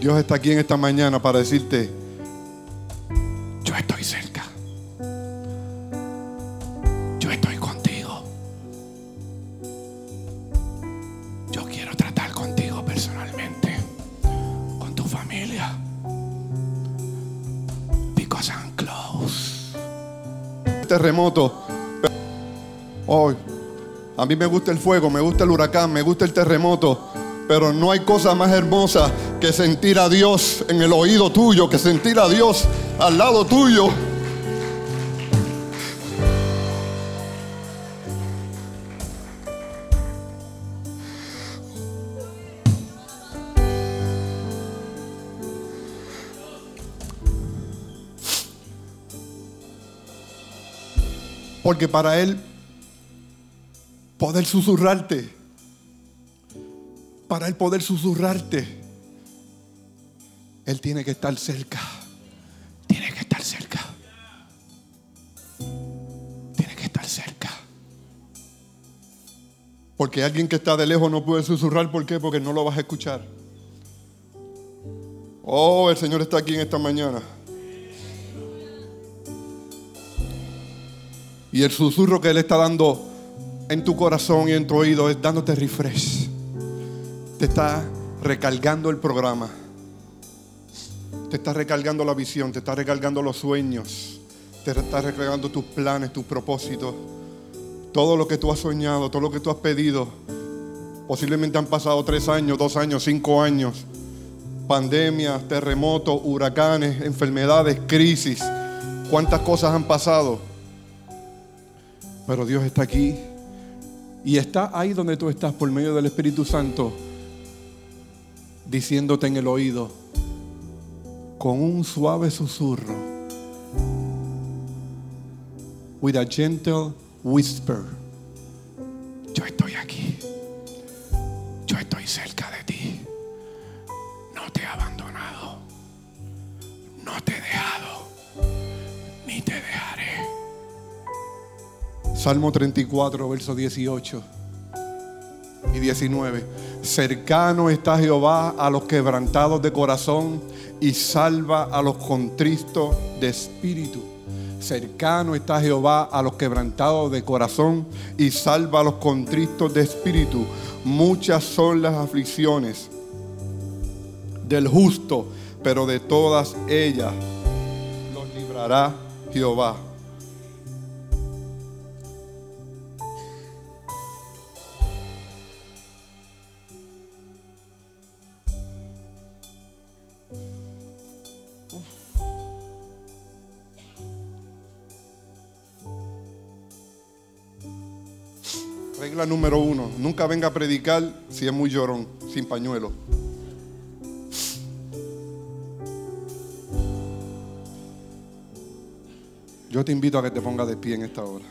Dios está aquí en esta mañana para decirte, yo estoy cerca. Terremoto. Hoy, a mí me gusta el fuego, me gusta el huracán, me gusta el terremoto. Pero no hay cosa más hermosa que sentir a Dios en el oído tuyo, que sentir a Dios al lado tuyo. Porque para Él poder susurrarte, para Él poder susurrarte, Él tiene que estar cerca. Tiene que estar cerca. Tiene que estar cerca. Porque alguien que está de lejos no puede susurrar. ¿Por qué? Porque no lo vas a escuchar. Oh, el Señor está aquí en esta mañana. Y el susurro que Él está dando en tu corazón y en tu oído es dándote refresh. Te está recargando el programa. Te está recargando la visión, te está recargando los sueños, te está recargando tus planes, tus propósitos. Todo lo que tú has soñado, todo lo que tú has pedido. Posiblemente han pasado tres años, dos años, cinco años. Pandemias, terremotos, huracanes, enfermedades, crisis. ¿Cuántas cosas han pasado? Pero Dios está aquí. Y está ahí donde tú estás por medio del Espíritu Santo, diciéndote en el oído, con un suave susurro, with a gentle whisper, yo estoy aquí, yo estoy cerca de ti, no te he abandonado, no te he dejado, Salmo 34, verso 18 y 19. Cercano está Jehová a los quebrantados de corazón y salva a los contristos de espíritu. Cercano está Jehová a los quebrantados de corazón y salva a los contristos de espíritu. Muchas son las aflicciones del justo, pero de todas ellas los librará Jehová. Número uno, nunca venga a predicar si es muy llorón, sin pañuelo. Yo te invito a que te pongas de pie en esta hora.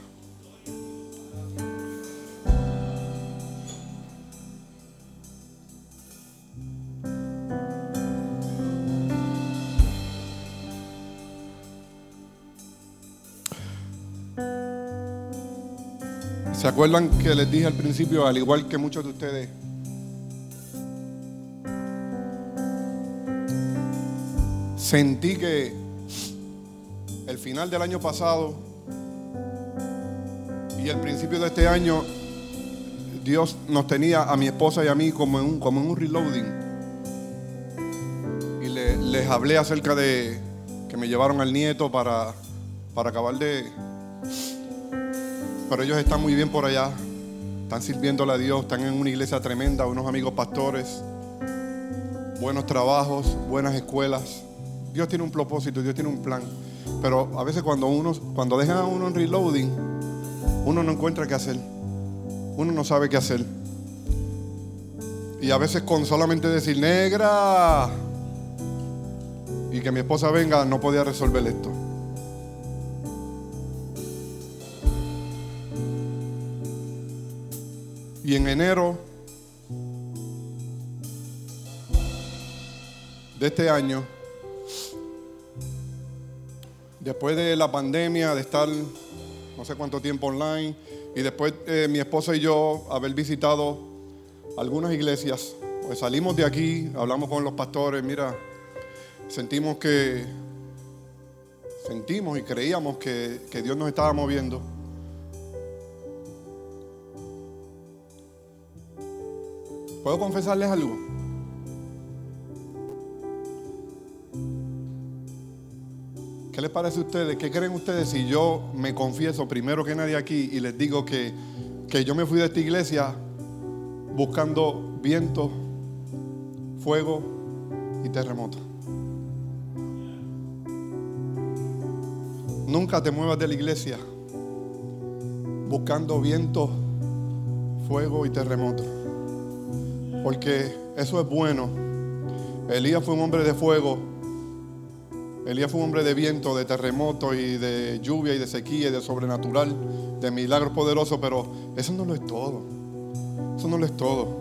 ¿Se acuerdan que les dije al principio, al igual que muchos de ustedes, sentí que el final del año pasado y el principio de este año, Dios nos tenía a mi esposa y a mí como en un, como en un reloading. Y le- les hablé acerca de que me llevaron al nieto para, para acabar de, pero ellos están muy bien por allá. Están sirviéndole a Dios, están en una iglesia tremenda, unos amigos pastores, buenos trabajos, buenas escuelas. Dios tiene un propósito, Dios tiene un plan. Pero a veces cuando uno, cuando dejan a uno en reloading, uno no encuentra qué hacer. Uno no sabe qué hacer. Y a veces con solamente decir negra y que mi esposa venga, no podía resolver esto. Y en enero de este año, después de la pandemia, de estar no sé cuánto tiempo online, y después eh, mi esposa y yo haber visitado algunas iglesias, pues salimos de aquí, hablamos con los pastores, mira, sentimos que, sentimos y creíamos que, que Dios nos estaba moviendo. ¿Puedo confesarles algo? ¿Qué les parece a ustedes? ¿Qué creen ustedes si yo me confieso primero que nadie aquí y les digo que, que yo me fui de esta iglesia buscando viento, fuego y terremoto? Nunca te muevas de la iglesia buscando viento, fuego y terremoto. Porque eso es bueno. Elías fue un hombre de fuego. Elías fue un hombre de viento, de terremoto y de lluvia y de sequía y de sobrenatural, de milagros poderosos, pero eso no lo es todo. Eso no lo es todo.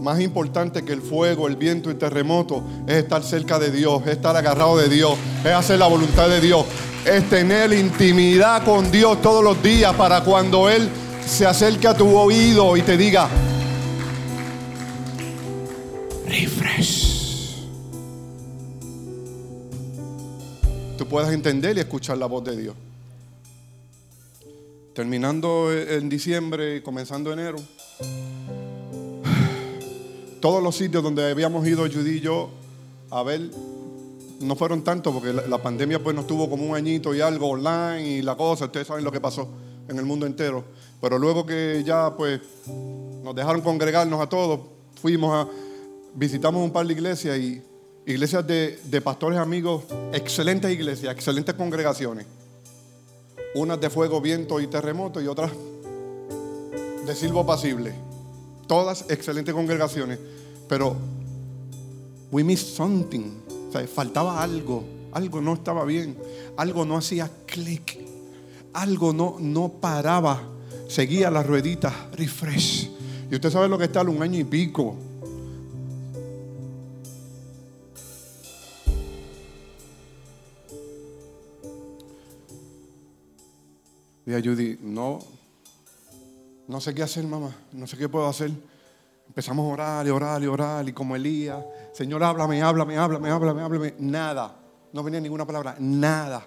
Más importante que el fuego, el viento y el terremoto es estar cerca de Dios, es estar agarrado de Dios, es hacer la voluntad de Dios, es tener intimidad con Dios todos los días para cuando Él se acerque a tu oído y te diga, refresh. Tú puedas entender y escuchar la voz de Dios. Terminando en diciembre y comenzando enero, todos los sitios donde habíamos ido Judy y yo a ver, no fueron tantos porque la pandemia pues nos tuvo como un añito y algo online y la cosa, ustedes saben lo que pasó en el mundo entero. Pero luego que ya pues nos dejaron congregarnos a todos, fuimos a, visitamos un par de iglesias y iglesias de, pastores amigos, excelentes iglesias, excelentes congregaciones. Unas de fuego, viento y terremoto y otras de silbo pasible. Todas excelentes congregaciones. Pero we missed something. O sea, faltaba algo. Algo no estaba bien. Algo no hacía clic. Algo no, no paraba. Seguía las rueditas. Refresh. Y usted sabe lo que está un año y pico. Y a Judy, no, no sé qué hacer, mamá, no sé qué puedo hacer. Empezamos a orar y orar y orar y como Elías, Señor, háblame, háblame, háblame, háblame, háblame. Nada, no venía ninguna palabra, nada.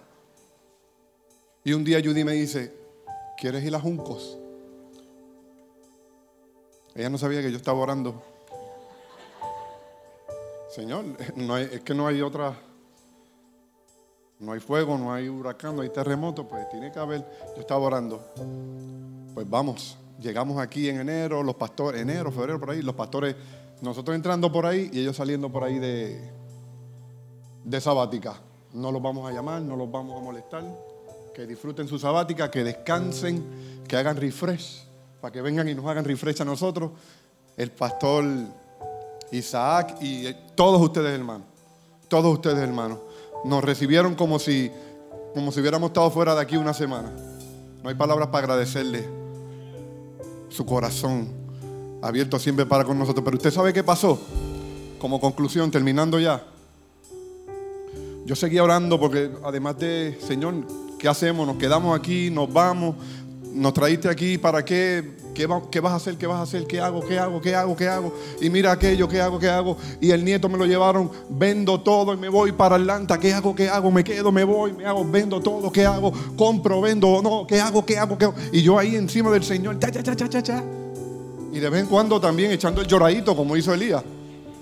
Y un día Judy me dice, ¿quieres ir a Juncos? Ella no sabía que yo estaba orando. Señor, no es que no hay otra, no hay fuego, no hay huracán, no hay terremoto, pues tiene que haber. Yo estaba orando. Pues vamos, llegamos aquí en enero, los pastores, enero, febrero, por ahí, los pastores, nosotros entrando por ahí y ellos saliendo por ahí de, de sabática. No los vamos a llamar, no los vamos a molestar. Que disfruten su sabática, que descansen, que hagan refresh, para que vengan y nos hagan refresh a nosotros. El pastor Isaac y todos ustedes, hermanos. Todos ustedes, hermanos. Nos recibieron como si, como si hubiéramos estado fuera de aquí una semana. No hay palabras para agradecerle su corazón abierto siempre para con nosotros. Pero usted sabe qué pasó. Como conclusión, terminando ya. Yo seguía orando porque además de, Señor, ¿qué hacemos? Nos quedamos aquí, nos vamos, nos traíste aquí, ¿para qué? ¿Qué, vas a hacer? ¿Qué vas a hacer? ¿Qué hago? ¿Qué hago? ¿Qué hago? ¿Qué hago? Y mira aquello, ¿qué hago? ¿Qué hago? Y el nieto me lo llevaron, vendo todo y me voy para Atlanta. ¿Qué hago? ¿Qué hago? Me quedo, me voy, me hago, vendo todo, ¿qué hago? Compro, vendo, no, ¿qué hago? ¿Qué hago? ¿Qué hago? Y yo ahí encima del Señor, cha, cha, cha, cha, cha, Y de vez en cuando también echando el lloradito, como hizo Elías.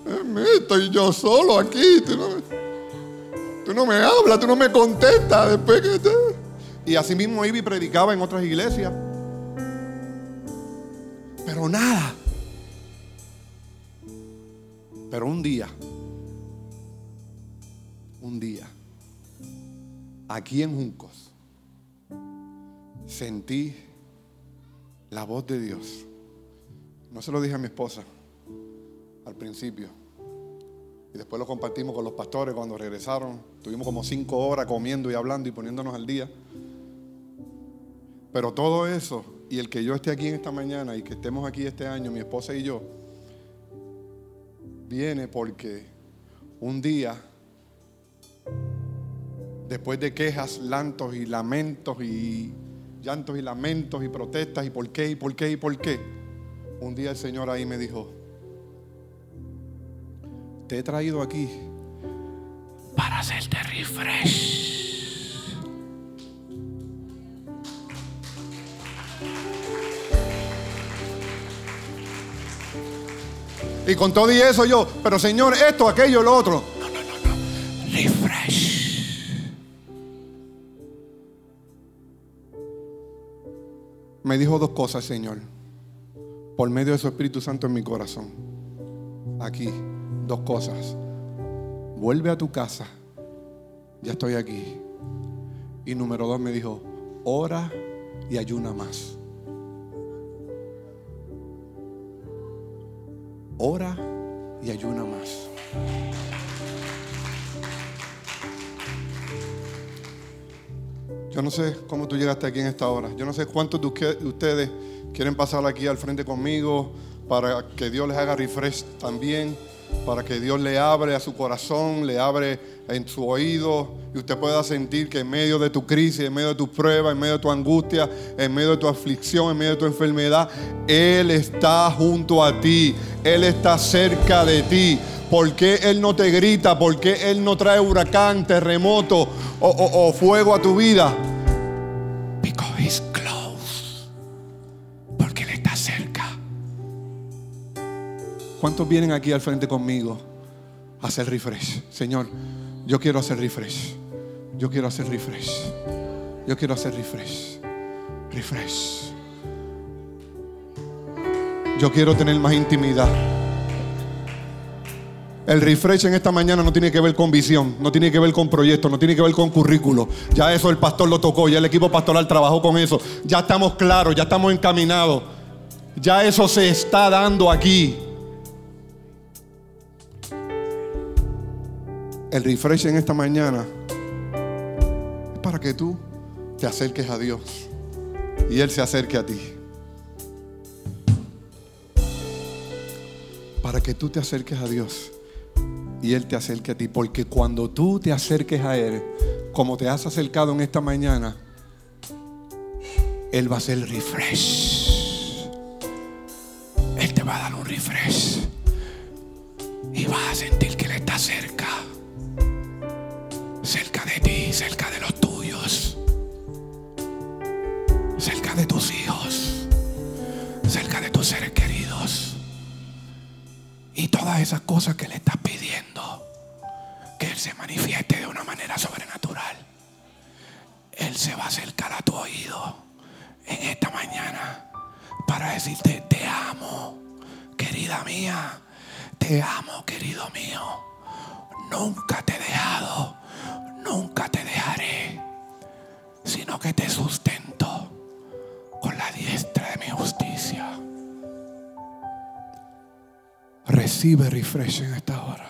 Eh, estoy yo solo aquí. Tú no, me, hablas, tú no me contestas. Después que. Y así mismo iba y predicaba en otras iglesias. Pero nada. Pero un día, un día, aquí en Juncos, sentí la voz de Dios. No se lo dije a mi esposa al principio. Y después lo compartimos con los pastores cuando regresaron. Tuvimos como cinco horas comiendo y hablando y poniéndonos al día. Pero todo eso y el que yo esté aquí en esta mañana y que estemos aquí este año, mi esposa y yo, viene porque un día, después de quejas, lantos y lamentos y llantos y lamentos y protestas y por qué y por qué y por qué, un día el Señor ahí me dijo, te he traído aquí para hacerte refresh. Y con todo y eso yo, pero Señor, esto, aquello, lo otro. No, no, no, no. Refresh. Me dijo dos cosas, Señor, por medio de su Espíritu Santo en mi corazón. Aquí, dos cosas. Vuelve a tu casa. Ya estoy aquí. Y número dos me dijo, ora y ayuna más. Ora y ayuna más. Yo no sé cómo tú llegaste aquí en esta hora. Yo no sé cuántos de ustedes quieren pasar aquí al frente conmigo para que Dios les haga refresh también, para que Dios le abre a su corazón, le abre en su oído y usted pueda sentir que en medio de tu crisis, en medio de tu prueba, en medio de tu angustia, en medio de tu aflicción, en medio de tu enfermedad, Él está junto a ti, Él está cerca de ti. ¿Por qué Él no te grita? ¿Por qué Él no trae huracán, terremoto o, fuego a tu vida? ¿Cuántos vienen aquí al frente conmigo a hacer refresh? Señor, yo quiero hacer refresh. Yo quiero hacer refresh. Yo quiero hacer refresh. Refresh. Yo quiero tener más intimidad. El refresh en esta mañana no tiene que ver con visión, no tiene que ver con proyectos, no tiene que ver con currículo. Ya eso el pastor lo tocó, ya el equipo pastoral trabajó con eso. Ya estamos claros, ya estamos encaminados. Ya eso se está dando aquí. El refresh en esta mañana es para que tú te acerques a Dios y Él se acerque a ti. Para que tú te acerques a Dios y Él te acerque a ti. Porque cuando tú te acerques a Él, como te has acercado en esta mañana, Él va a hacer refresh. Él te va a dar un refresh. Y vas a sentir que Él está cerca cerca de ti, cerca de los tuyos, cerca de tus hijos, cerca de tus seres queridos. Y todas esas cosas que le estás pidiendo, que Él se manifieste de una manera sobrenatural. Él se va a acercar a tu oído en esta mañana para decirte, te amo, querida mía, te amo, querido mío. Nunca te he dejado sino que te sustento con la diestra de mi justicia. Recibe refresh en esta hora.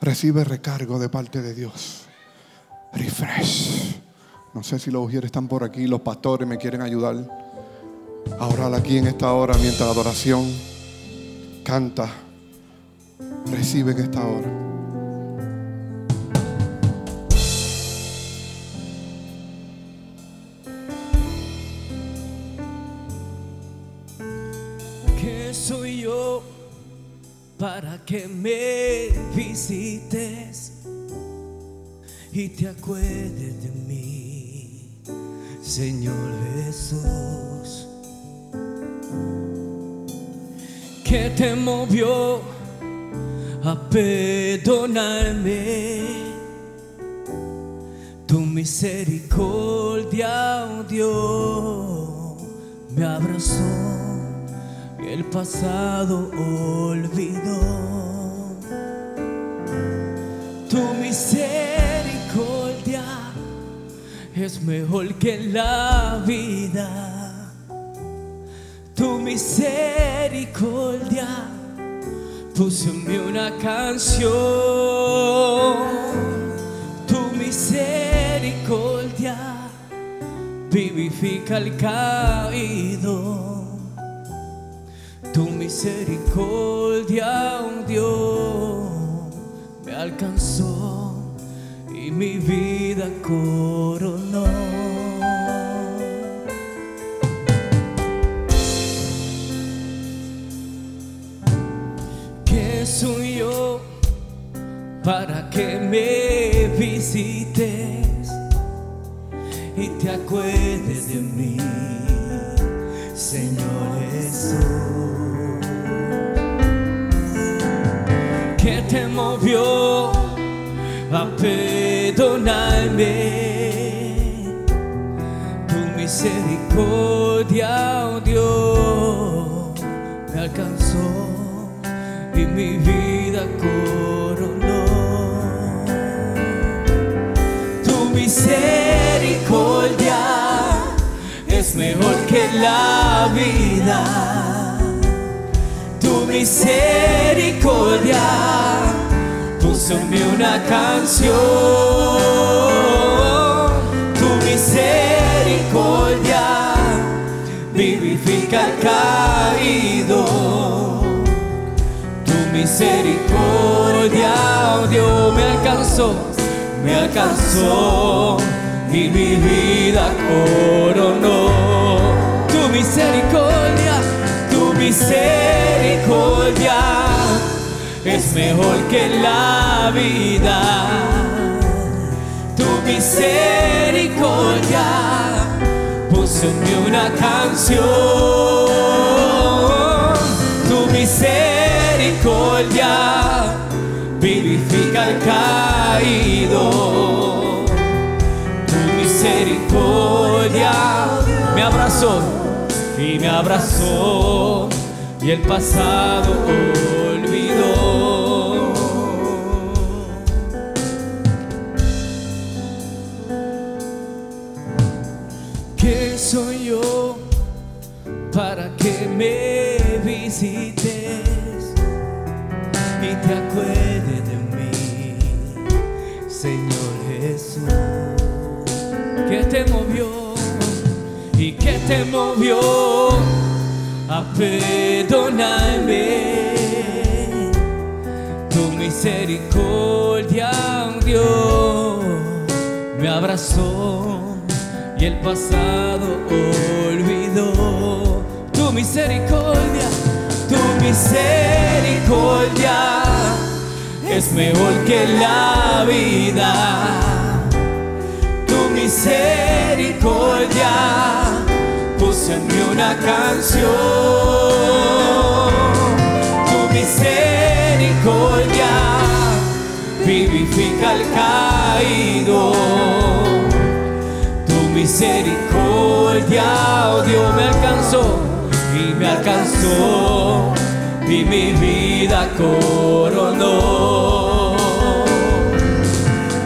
Recibe recargo de parte de Dios. Refresh. No sé si los ujieres están por aquí, los pastores me quieren ayudar a orar aquí en esta hora mientras la adoración canta. Recibe en esta hora. ¿Qué soy yo para que me visites y te acuerdes de mí, Señor Jesús? ¿Qué te movió a perdonarme? Tu misericordia, oh Dios, me abrazó el pasado olvidó. Tu misericordia es mejor que la vida. Tu misericordia puso en mí una canción. Tu misericordia vivifica al caído. Misericordia, oh Dios, me alcanzó y mi vida coronó. ¿Qué soy yo para que me visites y te acuerdes de mí, Señor Jesús? Movió a perdonarme? Tu misericordia, oh Dios, me alcanzó y mi vida coronó. Tu misericordia es mejor que la vida. Tu misericordia mí una canción. Tu misericordia vivifica al caído tu misericordia, oh Dios, me alcanzó, me alcanzó y mi vida coronó. Tu misericordia, tu misericordia es mejor que la vida. Tu misericordia puso en mí una canción. Tu misericordia vivifica al caído. Tu misericordia me abrazó y me abrazó y el pasado. Te movió a perdonarme? Tu misericordia, Dios, me abrazó y el pasado olvidó. Tu misericordia, tu misericordia es mejor que la vida. Tu misericordia en mí una canción. Tu misericordia vivifica al caído tu misericordia, oh Dios, me alcanzó y me alcanzó y mi vida coronó.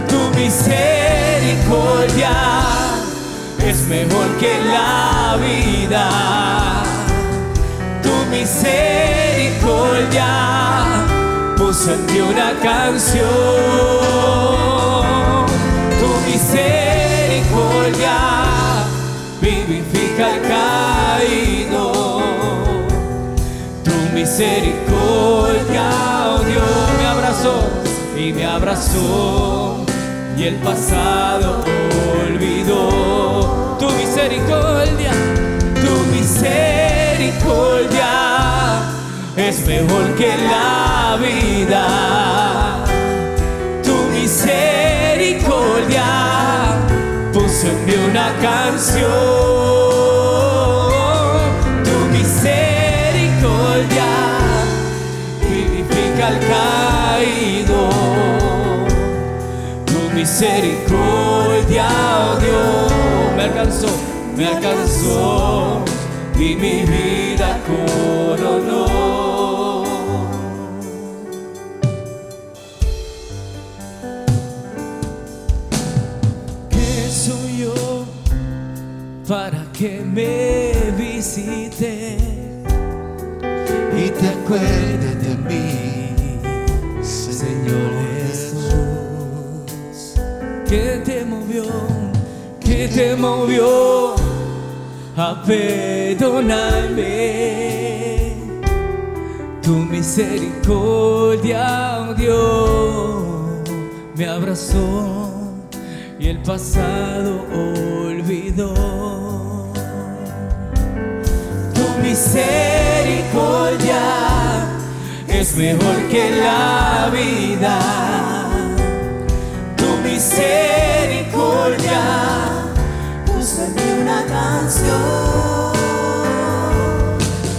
Tu misericordia mejor que la vida. Tu misericordia puso una canción. Tu misericordia vivifica al caído. Tu misericordia, oh Dios, me abrazó y me abrazó y el pasado olvidó. Misericordia, tu misericordia es mejor que la vida. Tu misericordia puso en mí una canción. Tu misericordia vivifica al caído. Tu misericordia, oh Dios, me alcanzó, me alcanzó y mi vida coronó. ¿Qué soy yo para que me visite y te acuerdes de mí, Señor Jesús? ¿Qué te movió? ¿Qué te movió a perdonarme? Tu misericordia, oh Dios, me abrazó y el pasado olvidó. Tu misericordia es mejor que la vida. Tu misericordia una canción.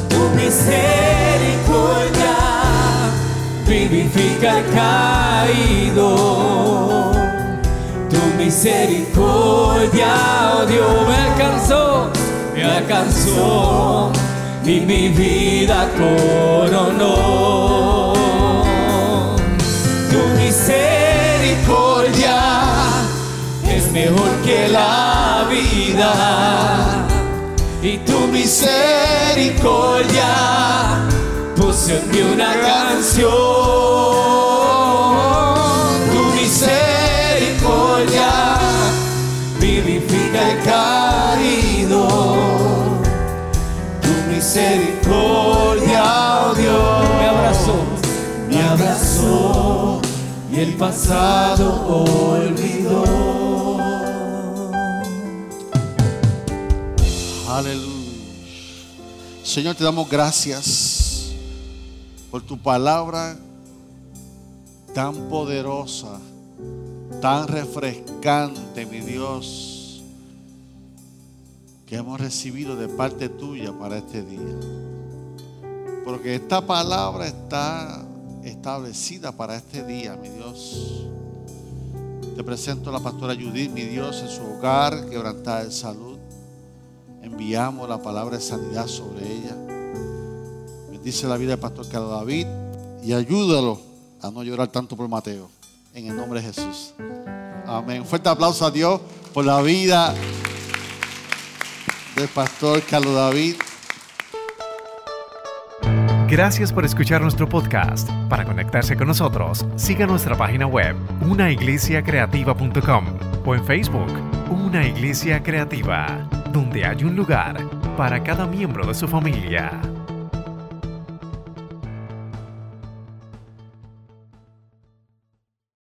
Tu misericordia vivifica al caído. Tu misericordia, oh Dios, me alcanzó, me alcanzó y mi vida coronó. Tu misericordia es mejor que la y tu misericordia puso en mí una canción. Tu misericordia vivifica el caído. Tu misericordia, oh Dios, me abrazó, me abrazó y el pasado olvidó. Señor, te damos gracias por tu palabra tan poderosa, tan refrescante, mi Dios, que hemos recibido de parte tuya para este día. Porque esta palabra está establecida para este día, mi Dios. Te presento a la pastora Judith, mi Dios, en su hogar, quebrantada de salud. Enviamos la palabra de sanidad sobre ella. Bendice la vida del pastor Carlos David y ayúdalo a no llorar tanto por Mateo. En el nombre de Jesús. Amén. Fuerte aplauso a Dios por la vida del pastor Carlos David. Gracias por escuchar nuestro podcast. Para conectarse con nosotros, siga nuestra página web, unaiglesiacreativa.com o en Facebook, Una Iglesia Creativa, donde hay un lugar para cada miembro de su familia.